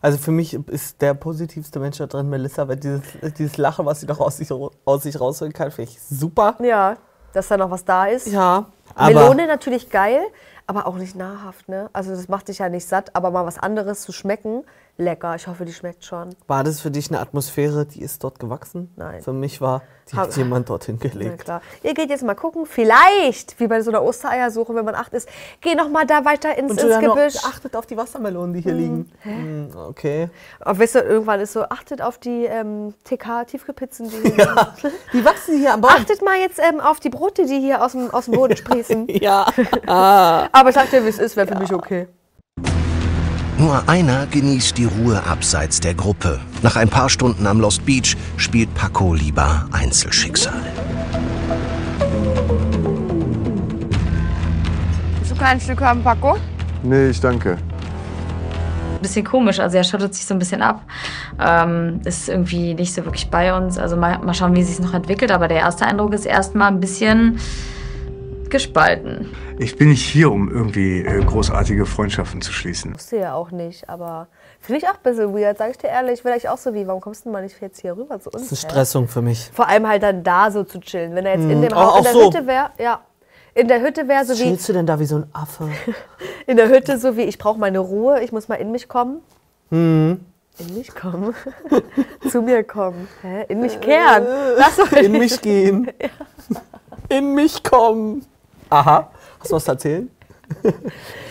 Also für mich ist der positivste Mensch da drin Melissa, weil dieses, dieses Lachen, was sie doch aus sich, aus sich rausholen kann, finde ich super. Ja, dass da noch was da ist. Ja, aber Melone natürlich geil, aber auch nicht nahrhaft, ne? Also das macht dich ja nicht satt, aber mal was anderes zu schmecken, lecker. Ich hoffe, die schmeckt schon. war das für dich eine Atmosphäre, die ist dort gewachsen? Nein. Für mich war, die hat jemand dorthin <laughs> Na gelegt. klar. Ihr geht jetzt mal gucken, vielleicht, wie bei so einer Ostereiersuche, wenn man acht ist, geh noch mal da weiter ins, Und ins Gebüsch. achtet auf die Wassermelonen, die hier liegen. Hm, okay. Aber weißt du, irgendwann ist so, achtet auf die ähm, TK-Tiefkühlpizzen, die hier <laughs> liegen. Die wachsen hier am Baum. Achtet mal jetzt ähm, auf die Brote, die hier aus dem, aus dem Boden sprießen. <laughs> Ja. Ah. Aber ich sag dir, wie es ist, wäre für mich okay. Nur einer genießt die Ruhe abseits der Gruppe. Nach ein paar Stunden am Lost Beach spielt Paco lieber Einzelschicksal. Willst du kein Stück haben, Paco? Nee, ich danke. bisschen komisch. Also er schottet sich so ein bisschen ab. Ähm, ist irgendwie nicht so wirklich bei uns. Also mal, mal schauen, wie sich noch entwickelt. Aber der erste Eindruck ist erstmal ein bisschen gespalten. Ich bin nicht hier, um irgendwie äh, großartige Freundschaften zu schließen. Wusste ja auch nicht, aber finde ich auch ein bisschen weird, sag ich dir ehrlich. Vielleicht auch so wie, warum kommst du mal nicht jetzt hier rüber zu uns? Das ist eine? Stressung für mich. Vor allem halt dann da so zu chillen. Wenn er jetzt in Mhm. dem Auch- Haus, auch in der so. Hütte wäre, ja. In der Hütte wäre so Was wie, chillst du denn da wie so ein Affe? <laughs> in der Hütte so wie, ich brauche meine Ruhe, ich muss mal in mich kommen. Hm. In mich kommen? <laughs> zu mir kommen. Hä? In mich kehren. <laughs> Lass doch In mich gehen. In mich kommen. Aha. Hast du was zu erzählen? <laughs>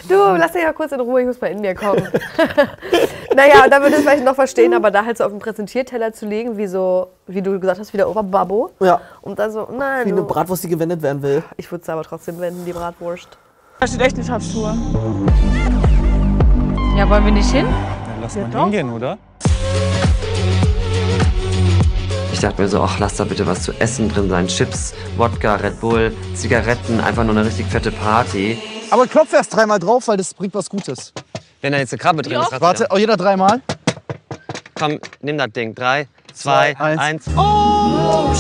Du, lass dich ja kurz in Ruhe, ich muss mal in mir kommen. <laughs> naja, da würde ich es vielleicht noch verstehen, aber da halt so auf den Präsentierteller zu legen, wie so, wie du gesagt hast, wie der Oberbabbo. Ja. Und dann so, nein, Wie eine du, Bratwurst, die gewendet werden will. ich würde es aber trotzdem wenden, die Bratwurst. Da steht echt eine Schatztour. Ja, wollen wir nicht hin? Lass Ja, mal doch. hingehen, oder? Ich dachte mir so, ach, lass da bitte was zu essen drin sein. Chips, Wodka, Red Bull, Zigaretten, einfach nur eine richtig fette Party. Aber klopf erst dreimal drauf, weil das bringt was Gutes. Wenn da jetzt eine Krabbe drin ist, rat's Warte, oh, jeder dreimal. Komm, nimm das Ding. Drei, zwei, Zwei, eins. eins. Oh!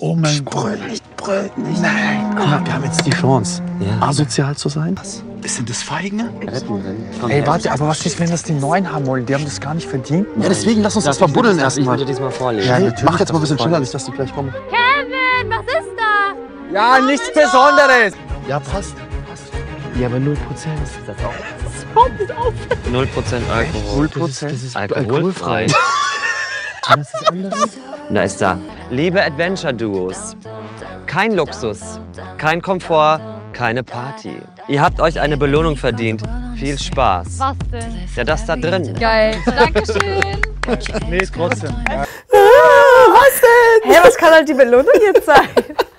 Oh mein Gott. Nein. Guck mal, wir haben jetzt die Chance, asozial zu sein. Was? Sind das Feigen? Ey, warte, aber was ist, wenn das die Neuen haben wollen? Die haben das gar nicht verdient. Ja, deswegen lass uns das ich verbuddeln ich erstmal. bitte diesmal vorlesen? Ja, Natürlich mach jetzt mal ein bisschen ich schneller, nicht, dass die gleich kommen. Kevin, was ist da? Ja, nichts Besonderes. Ja, passt. Ja, aber 0% ist das auch. 0% Alkohol. 0%? Das ist Alkoholfrei. <laughs> Und da ist da. Liebe Adventure-Duos. Kein Luxus, kein Komfort, keine Party. Ihr habt euch eine Belohnung verdient. Viel Spaß. Was denn? Ja, das da drin. Geil. Dankeschön. Nee, trotzdem. was denn? Hä, was kann halt die Belohnung jetzt sein?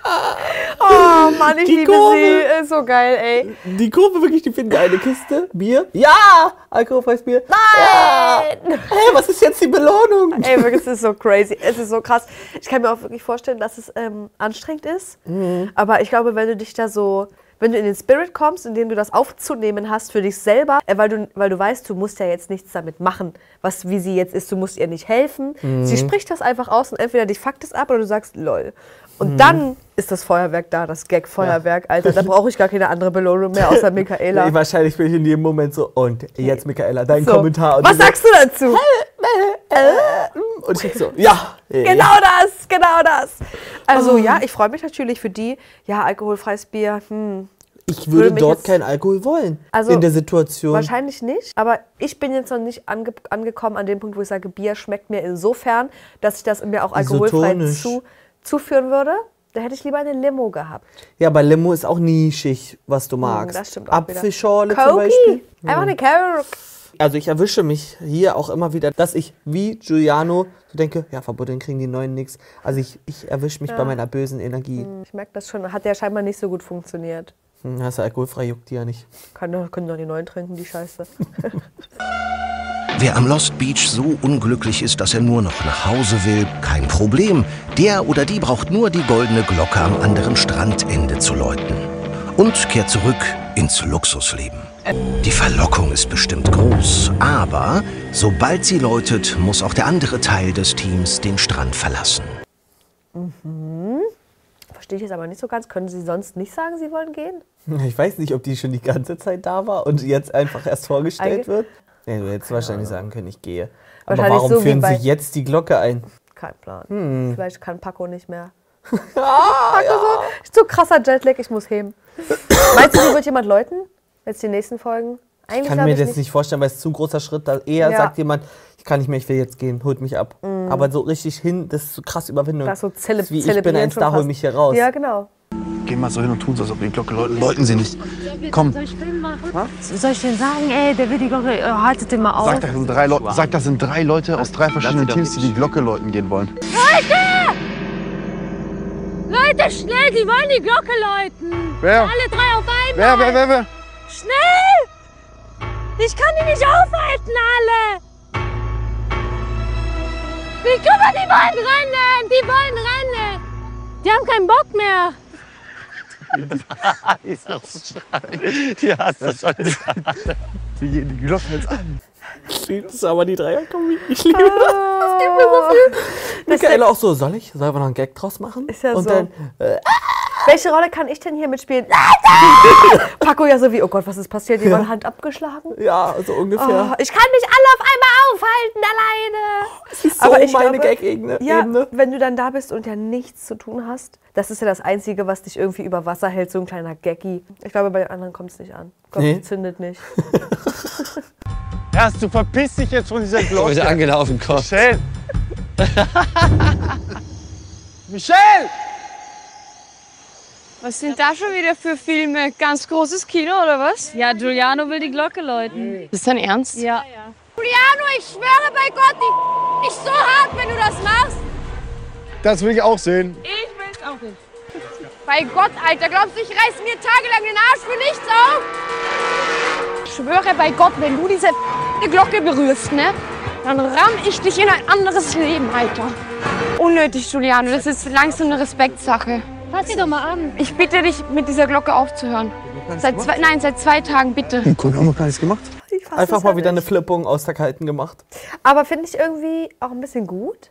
<laughs> Oh Mann, ich Die liebe Kurve. sie. Ist so geil, ey. Die Kurve wirklich, die finden eine Kiste. Bier. Ja! Alkoholfreies Bier. Nein! Hey, was ist jetzt die Belohnung? Ey, wirklich, es ist so crazy. Es ist so krass. Ich kann mir auch wirklich vorstellen, dass es ähm, anstrengend ist. Mhm. Aber ich glaube, wenn du dich da so, wenn du in den Spirit kommst, indem du das aufzunehmen hast für dich selber, äh, weil, du, weil du weißt, du musst ja jetzt nichts damit machen, was wie sie jetzt ist, du musst ihr nicht helfen. Mhm. Sie spricht das einfach aus und entweder dich fuckt es ab oder du sagst lol. Und Mhm. dann ist das Feuerwerk da, das Gag-Feuerwerk, Alter. Da brauche ich gar keine andere Belohnung mehr außer <laughs> Michaela. Nee, wahrscheinlich bin ich in jedem Moment so, und jetzt, Michaela, dein So. Kommentar. Und Was sagst du dazu? Und ich so, ja. <laughs> Genau das, genau das. Also Oh. ja, ich freue mich natürlich für die. Ja, alkoholfreies Bier. Hm. Ich würde mich dort keinen Alkohol wollen. Also in der Situation. Wahrscheinlich nicht. Aber ich bin jetzt noch nicht ange angekommen an dem Punkt, wo ich sage, Bier schmeckt mir insofern, dass ich das mir auch alkoholfrei Isotonisch. zu, zuführen würde. Da hätte ich lieber eine Limo gehabt. Ja, bei Limo ist auch nischig, was du magst. Hm, das stimmt auch. Apfelschorle zum. Beispiel. Einfach Hm. eine Coke. Also ich erwische mich hier auch immer wieder, dass ich wie Giuliano so denke, ja, verbuddeln kriegen die Neuen nichts. Also ich, ich erwische mich Ja. bei meiner bösen Energie. Hm, Ich merke das schon. Hat ja scheinbar nicht so gut funktioniert. Hm, hast du alkoholfrei, juckt die ja nicht. Kann können doch die Neuen trinken, die Scheiße. <laughs> Wer am Lost Beach so unglücklich ist, dass er nur noch nach Hause will, kein Problem. Der oder die braucht nur die goldene Glocke am anderen Strandende zu läuten. Und kehrt zurück ins Luxusleben. Die Verlockung ist bestimmt groß, aber sobald sie läutet, muss auch der andere Teil des Teams den Strand verlassen. Mhm. Verstehe ich jetzt aber nicht so ganz. Können Sie sonst nicht sagen, Sie wollen gehen? Ich weiß nicht, ob die schon die ganze Zeit da war und jetzt einfach erst vorgestellt Einge- wird. Ja, du hättest wahrscheinlich sagen können, ich gehe. Aber warum so führen sie jetzt die Glocke ein? Kein Plan. Hm. Vielleicht kann Paco nicht mehr. <laughs> Paco so, so krasser Jetlag, ich muss heben. Meinst du, hier wird jemand läuten? Jetzt die nächsten Folgen? Eigentlich Ich kann mir ich das nicht vorstellen, weil es zu ein großer Schritt da Eher Ja. sagt jemand, ich kann nicht mehr, ich will jetzt gehen, holt mich ab. Mhm. Aber so richtig hin, das ist so krass Überwindung. Das so zele Das ist wie ich bin ein Star, hol mich hier raus. Ja, genau. Geh mal so hin und tun so, als ob die Glocke läuten. Läuten sie nicht. Komm. Soll ich Film machen? Soll ich denn sagen, ey, der will die Glocke, äh, haltet den mal auf? Sag, das sind drei, Leu sag, das sind drei Leute aus drei verschiedenen doch Teams, die die Glocke läuten gehen wollen. Leute! Leute, schnell, die wollen die Glocke läuten. Wer? Alle drei auf einmal. Wer, wer, wer, wer? Schnell! Ich kann die nicht aufhalten, alle. Wie, guck mal, die wollen rennen, die wollen rennen. Die haben keinen Bock mehr. Die hast du schon. Die gehen die Glocken jetzt an. Ich liebe das aber die Dreierkombi. Ich liebe das. Das gibt mir so viel. Michaela auch so, soll ich? Sollen wir noch einen Gag draus machen? Ist ja Und so. dann, äh, Welche Rolle kann ich denn hier mitspielen? <laughs> Paco ja so wie, oh Gott, was ist passiert? Jemand Ja. Hand abgeschlagen? Ja, so ungefähr. Oh, ich kann nicht alle auf einmal aufhalten alleine. Das ist so meine Gag-Ebene. Ja, wenn du dann da bist und ja nichts zu tun hast, das ist ja das Einzige, was dich irgendwie über Wasser hält, so ein kleiner Gaggy. Ich glaube, bei den anderen kommt es nicht an. Ich glaube, Nee. die zündet nicht. <laughs> Erst, du verpiss dich jetzt von dieser <laughs> Glocke. Heute angelaufen, komm. Michelle! Michelle! Was sind da schon wieder für Filme? Ganz großes Kino oder was? Ja, Giuliano will die Glocke läuten. Ist dein Ernst? Ja. Juliano, ich schwöre bei Gott, ich, ich so hart, wenn du das machst. Das will ich auch sehen. Ich will's auch nicht. Bei Gott, Alter, glaubst du, ich reiß mir tagelang den Arsch für nichts auf? Ich schwöre bei Gott, wenn du diese Glocke berührst, ne, dann ramm ich dich in ein anderes Leben, Alter. Unnötig, Giuliano, das ist langsam eine Respektsache. Fass sie doch mal an. Ich bitte dich, mit dieser Glocke aufzuhören. Seit zwei, nein, seit zwei Tagen, bitte. Cool, haben wir gar nichts gemacht. Einfach mal wieder eine Flippung aus der Kalten gemacht. Aber finde ich irgendwie auch ein bisschen gut.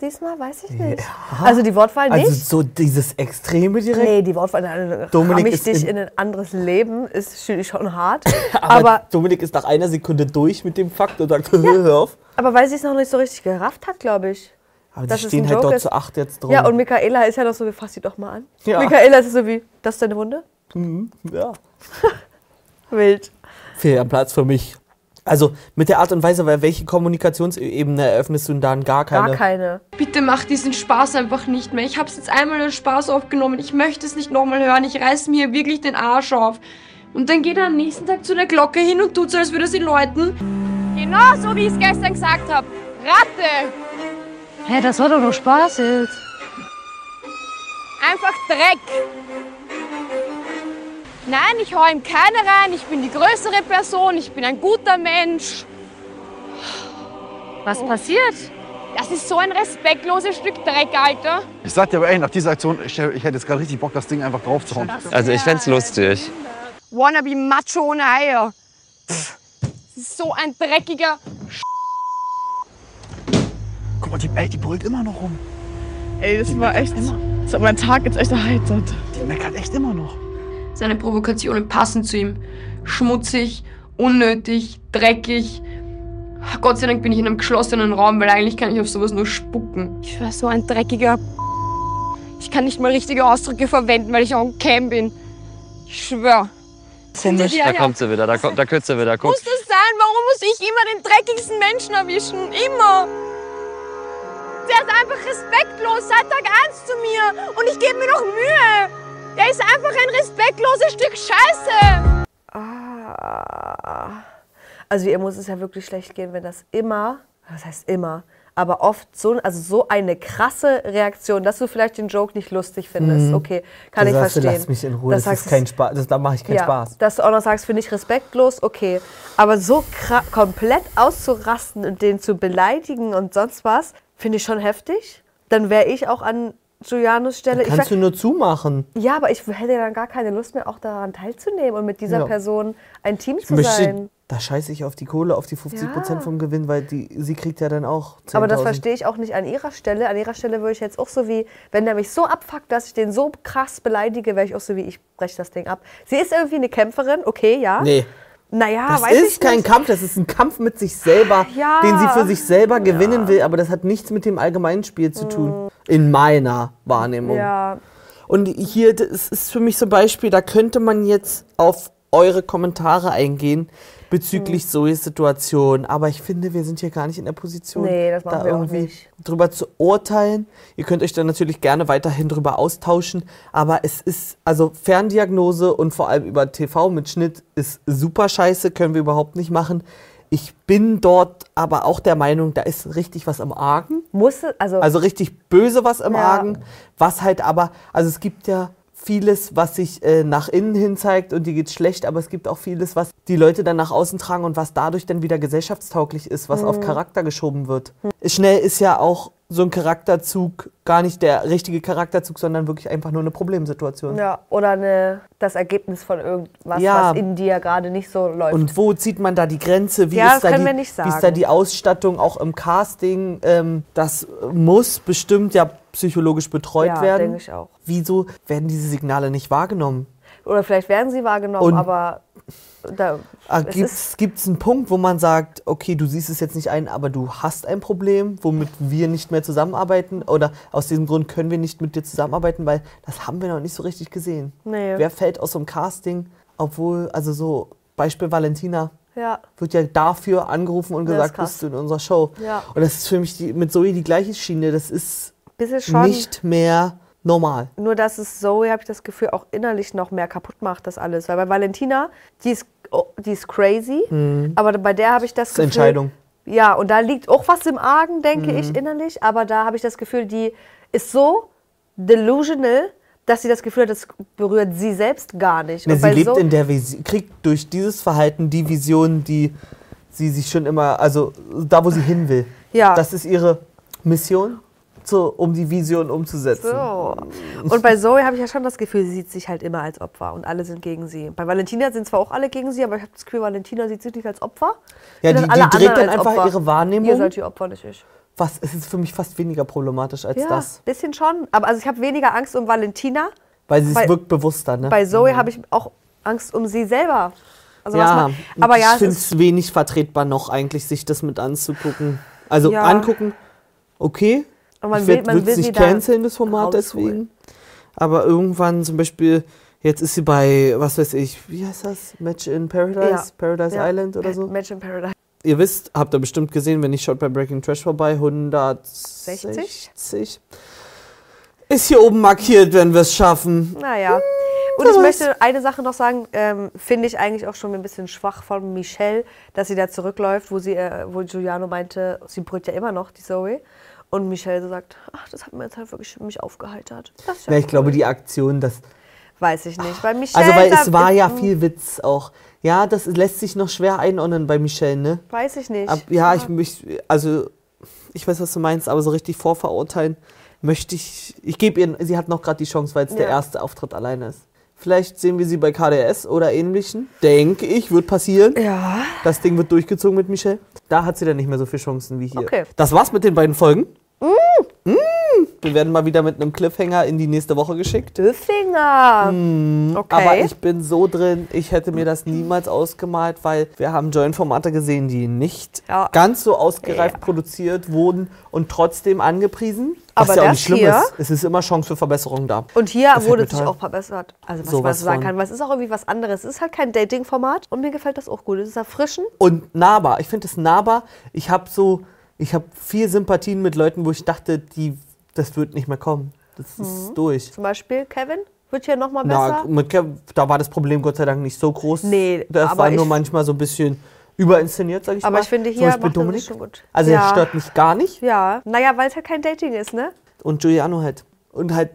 Diesmal weiß ich nicht. Also die Wortwahl nicht. Also so dieses Extreme direkt. Nee, die Wortwahl, Dominik ich ist dich in- in, ein anderes Leben, ist schon- schon hart. <laughs> Aber, aber, Dominik ist nach einer Sekunde durch mit dem Fakt und sagt, <laughs> hör auf. aber weil sie es noch nicht so richtig gerafft hat, glaube ich. Aber die dass es stehen halt Joke dort ist. zu acht jetzt drum. Ja, und Michaela ist ja noch so, wie fass sie doch mal an. Ja. Michaela ist so wie, das ist deine Wunde? Mhm, ja. <laughs> Wild. Fehl am Platz für mich. Also mit der Art und Weise, weil welche Kommunikationsebene eröffnest du denn dann gar keine? Gar keine. Bitte mach diesen Spaß einfach nicht mehr. Ich hab's jetzt einmal als Spaß aufgenommen. Ich möchte es nicht nochmal hören. Ich reiß mir wirklich den Arsch auf. Und dann geht er am nächsten Tag zu der Glocke hin und tut so, als würde sie läuten. Genau so, wie ich es gestern gesagt habe. Ratte! Hä, das war doch nur Spaß jetzt. Einfach Dreck! Nein, ich hau ihm keine rein. Ich bin die größere Person. Ich bin ein guter Mensch. Was passiert? Das ist so ein respektloses Stück Dreck, Alter. Ich sag dir aber, ey, nach dieser Aktion, ich, ich hätte jetzt gerade richtig Bock, das Ding einfach drauf zu hauen. Also ich fänd's lustig. Wannabe Macho ohne Eier. Pff, Das ist so ein dreckiger Guck mal, die, ey, die brüllt immer noch rum. Ey, das war echt. Das hat meinen Tag jetzt echt erheitert. Die meckert echt immer noch. Seine Provokationen passen zu ihm. Schmutzig, unnötig, dreckig. Gott sei Dank bin ich in einem geschlossenen Raum, weil eigentlich kann ich auf sowas nur spucken. Ich war so ein dreckiger. Ich kann nicht mal richtige Ausdrücke verwenden, weil ich auch ein Cam bin. Ich schwör. Da kommt sie wieder, da, kommt, da kürzt sie wieder. Guck. Muss das sein? Warum muss ich immer den dreckigsten Menschen erwischen? Immer! Der ist einfach respektlos seit Tag 1 zu mir und ich gebe mir noch Mühe. Der ist einfach ein respektloses Stück Scheiße. Ah. Also ihr muss es ja wirklich schlecht gehen, wenn das immer, das heißt immer, aber oft so, also so eine krasse Reaktion, dass du vielleicht den Joke nicht lustig findest. Mhm. Okay, kann Da ich sagst du, verstehen. Lass mich in Ruhe, Das das, ist kein Spaß. Das, da mache ich keinen ja, Spaß. Dass du auch noch sagst, finde ich respektlos, okay. Aber so komplett auszurasten und den zu beleidigen und sonst was, finde ich schon heftig. Dann wäre ich auch an Giulianos Stelle. Ich Kannst wär- du nur zumachen. ja, aber ich hätte dann gar keine Lust mehr, auch daran teilzunehmen und mit dieser Ja. Person ein Team Ich zu möchte, sein. da scheiße ich auf die Kohle, auf die 50 Prozent Ja. vom Gewinn, weil die, sie kriegt ja dann auch 10.000. Aber das verstehe ich auch nicht an ihrer Stelle. An ihrer Stelle würde ich jetzt auch so wie, wenn der mich so abfuckt, dass ich den so krass beleidige, wäre ich auch so wie, ich breche das Ding ab. Sie ist irgendwie eine Kämpferin, okay, ja. Nee. Naja, Das weiß ich ist kein nicht. Kampf, das ist ein Kampf mit sich selber, Ja. den sie für sich selber gewinnen will, aber das hat nichts mit dem allgemeinen Spiel zu tun. In meiner Wahrnehmung. Ja. Und hier, das ist für mich so ein Beispiel, da könnte man jetzt auf eure Kommentare eingehen bezüglich Mm. solche Situationen. Aber ich finde, wir sind hier gar nicht in der Position, Nee, da irgendwie drüber zu urteilen. Ihr könnt euch dann natürlich gerne weiterhin drüber austauschen. Aber es ist, also Ferndiagnose und vor allem über TV mit Schnitt ist super scheiße, können wir überhaupt nicht machen. Ich bin dort aber auch der Meinung, da ist richtig was im Argen. Muss, also, Also richtig böse was im Ja. Argen. Was halt aber, also es gibt ja vieles, was sich äh, nach innen hin zeigt und dir geht's schlecht, aber es gibt auch vieles, was die Leute dann nach außen tragen und was dadurch dann wieder gesellschaftstauglich ist, was Mhm. auf Charakter geschoben wird. Schnell ist ja auch so ein Charakterzug, gar nicht der richtige Charakterzug, sondern wirklich einfach nur eine Problemsituation. Ja, oder eine, das Ergebnis von irgendwas, Ja. was in dir gerade nicht so läuft. Und wo zieht man da die Grenze? Wie, Ja, ist, das da können die, wir nicht wie ist da die Ausstattung auch im Casting? Ähm, das muss bestimmt ja psychologisch betreut Ja, werden. denke ich auch. Wieso werden diese Signale nicht wahrgenommen? Oder vielleicht werden sie wahrgenommen, Und- aber da, Ah, Gibt es einen Punkt, wo man sagt, okay, du siehst es jetzt nicht ein, aber du hast ein Problem, womit wir nicht mehr zusammenarbeiten? Oder aus diesem Grund können wir nicht mit dir zusammenarbeiten, weil das haben wir noch nicht so richtig gesehen. Nee. Wer fällt aus so einem Casting, obwohl, also so, Beispiel Valentina, ja. wird ja dafür angerufen und gesagt, bist du in unserer Show. Ja. Und das ist für mich die, mit Zoe die gleiche Schiene. Das ist nicht mehr normal. Nur, dass es Zoe, habe ich das Gefühl, auch innerlich noch mehr kaputt macht, das alles. Weil bei Valentina, die ist, oh, die ist crazy, Mhm. aber bei der habe ich das Das ist Gefühl. Entscheidung. Ja, und da liegt auch was im Argen, denke Mhm. ich, innerlich. Aber da habe ich das Gefühl, die ist so delusional, dass sie das Gefühl hat, das berührt sie selbst gar nicht. Ne, Und sie lebt Zoe- in der Vision, kriegt durch dieses Verhalten die Vision, die sie sich schon immer, also da, wo sie hin will. Ja. Das ist ihre Mission, so, um die Vision umzusetzen. So. Und bei Zoe habe ich ja schon das Gefühl, sie sieht sich halt immer als Opfer und alle sind gegen sie. Bei Valentina sind zwar auch alle gegen sie, aber ich habe das Gefühl, Valentina sieht sich nicht als Opfer. Ja, die- die anderen dann einfach Opfer. ihre Wahrnehmung. Ihr seid die Opfer, nicht ich. Was, es ist für mich fast weniger problematisch als ja, das. bisschen schon. Aber also ich habe weniger Angst um Valentina. Weil sie es wirkt bewusster, ne? Bei Zoe habe ich auch Angst um sie selber. Also ja, aber ja, ich es finde ist, es wenig vertretbar noch eigentlich, sich das mit anzugucken. Also Ja. angucken, okay. Aber man ich will- man will nicht canceln, das Format rausholen. deswegen. Aber irgendwann zum Beispiel, jetzt ist sie bei, was weiß ich, wie heißt das? Match in Paradise? Ja. Paradise Ja. Island oder so? Match in Paradise. Ihr wisst, habt ihr bestimmt gesehen, wenn ich schaut bei Breaking Trash vorbei, 160. Ist hier oben markiert, wenn wir es schaffen. Naja. Und ich möchte eine Sache noch sagen, ähm, finde ich eigentlich auch schon ein bisschen schwach von Michelle, dass sie da zurückläuft, wo sie, äh, wo Giuliano meinte, sie brüllt ja immer noch, die Zoe. Und Michelle so sagt, ach, das hat mir jetzt halt wirklich mich aufgeheitert. Das ja Ja, ich cool. glaube, die Aktion, das. Weiß ich nicht. Bei Michelle. Also, weil es war ja viel Witz auch. Ja, das lässt sich noch schwer einordnen bei Michelle, ne? Weiß ich nicht. Ab, ja, ich möchte, also, ich weiß, was du meinst, aber so richtig vorverurteilen möchte ich. Ich gebe ihr, sie hat noch gerade die Chance, weil es der Ja. erste Auftritt alleine ist. Vielleicht sehen wir sie bei KDS oder ähnlichen. Denke ich, wird passieren. Ja. Das Ding wird durchgezogen mit Michelle. Da hat sie dann nicht mehr so viele Chancen wie hier. Okay. Das war's mit den beiden Folgen. Mm. Wir werden mal wieder mit einem Cliffhanger in die nächste Woche geschickt. Cliffhanger. Mm, Okay. Aber ich bin so drin, ich hätte mir das niemals ausgemalt, weil wir haben Joint-Formate gesehen, die nicht Ja. ganz so ausgereift produziert wurden und trotzdem angepriesen. Was Aber ja auch das nicht schlimm ist. Es ist immer Chance für Verbesserung da. Und hier Gefällt wurde sich auch verbessert. Also was Sowas man so sagen kann, weil es ist auch irgendwie was anderes. Es ist halt kein Dating-Format und mir gefällt das auch gut. Es ist erfrischend. Und nahbar. Ich finde es nahbar. Ich habe so, ich habe viel Sympathien mit Leuten, wo ich dachte, die, das wird nicht mehr kommen. Das ist Mhm. durch. Zum Beispiel Kevin wird hier nochmal Na, besser. mit Kev, da war das Problem Gott sei Dank nicht so groß. Nee, das aber war nur manchmal so ein bisschen überinszeniert, sag ich Aber mal. ich finde, Zum hier Beispiel macht Dominik. schon gut. Also Ja. er stört mich gar nicht. Ja, naja, weil es halt kein Dating ist, ne? Und Giuliano halt. Und halt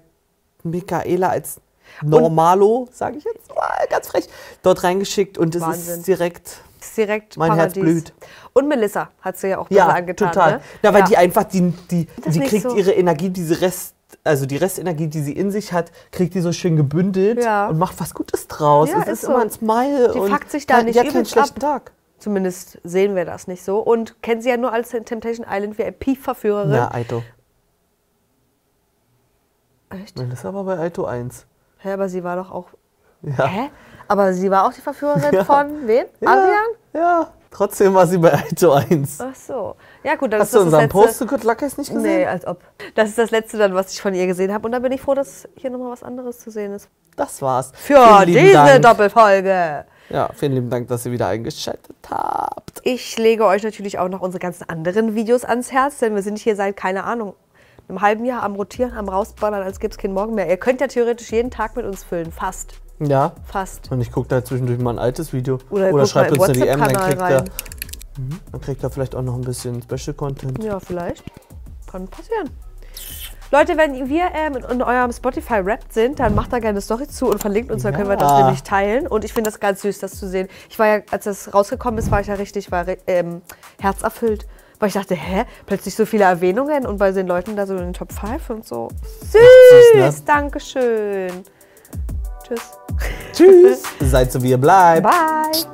Michaela als Normalo, sage ich jetzt, oh, ganz frech, dort reingeschickt und es Wahnsinn. ist direkt Ist direkt mein Herz Paradies. blüht. Und Melissa hat sie ja auch Ja, angetan. total. Ne? Ja, weil Ja. die einfach, die, die, die kriegt so- ihre Energie, diese Rest, also die Restenergie, die sie in sich hat, kriegt die so schön gebündelt Ja. und macht was Gutes draus. Ja, es ist, ist immer so. ein Smile. Die und fuckt sich da kein- nicht ja, keinen übelst schlechten ab. Tag. Zumindest sehen wir das nicht so. Und kennen sie ja nur als Temptation Island VIP-Verführerin. Ja, Aito. Echt? Nein, das aber bei Aito 1. Hä, aber sie war doch auch. Ja. Hä? Aber sie war auch die Verführerin <laughs> Ja. von wem? Ja. Adrian? Ja, trotzdem war sie bei Aito 1. Ach so. Ja, gut, dann Hast ist du das unseren das Post letzte. zu Good Luck nicht gesehen? Nee, als ob. Das ist das letzte dann, was ich von ihr gesehen habe. Und da bin ich froh, dass hier nochmal was anderes zu sehen ist. Das war's. Für diese Dank. Doppelfolge. Ja, vielen lieben Dank, dass ihr wieder eingeschaltet habt. Ich lege euch natürlich auch noch unsere ganzen anderen Videos ans Herz, denn wir sind hier seit, keine Ahnung, einem halben Jahr am Rotieren, am Rausballern, als gäbe es keinen Morgen mehr. Ihr könnt ja theoretisch jeden Tag mit uns füllen. Fast. Ja. Fast. Und ich gucke da zwischendurch mal ein altes Video. Oder Oder schreibt uns eine DM, dann kriegt, er. Mhm, dann kriegt er vielleicht auch noch ein bisschen Special Content. Ja, vielleicht. Kann passieren. Leute, wenn wir ähm, in, in eurem Spotify rappt sind, dann macht da gerne eine Story zu und verlinkt uns, dann können wir das Ja. nämlich teilen. Und ich finde das ganz süß, das zu sehen. Ich war ja, als das rausgekommen ist, war ich ja richtig, war ähm, herzerfüllt. Weil ich dachte, hä, plötzlich so viele Erwähnungen und bei den Leuten da so in den Top 5 und so. Süß, süß, ne? Dankeschön. Tschüss. Tschüss. <laughs> Seid so wie ihr bleibt. Bye.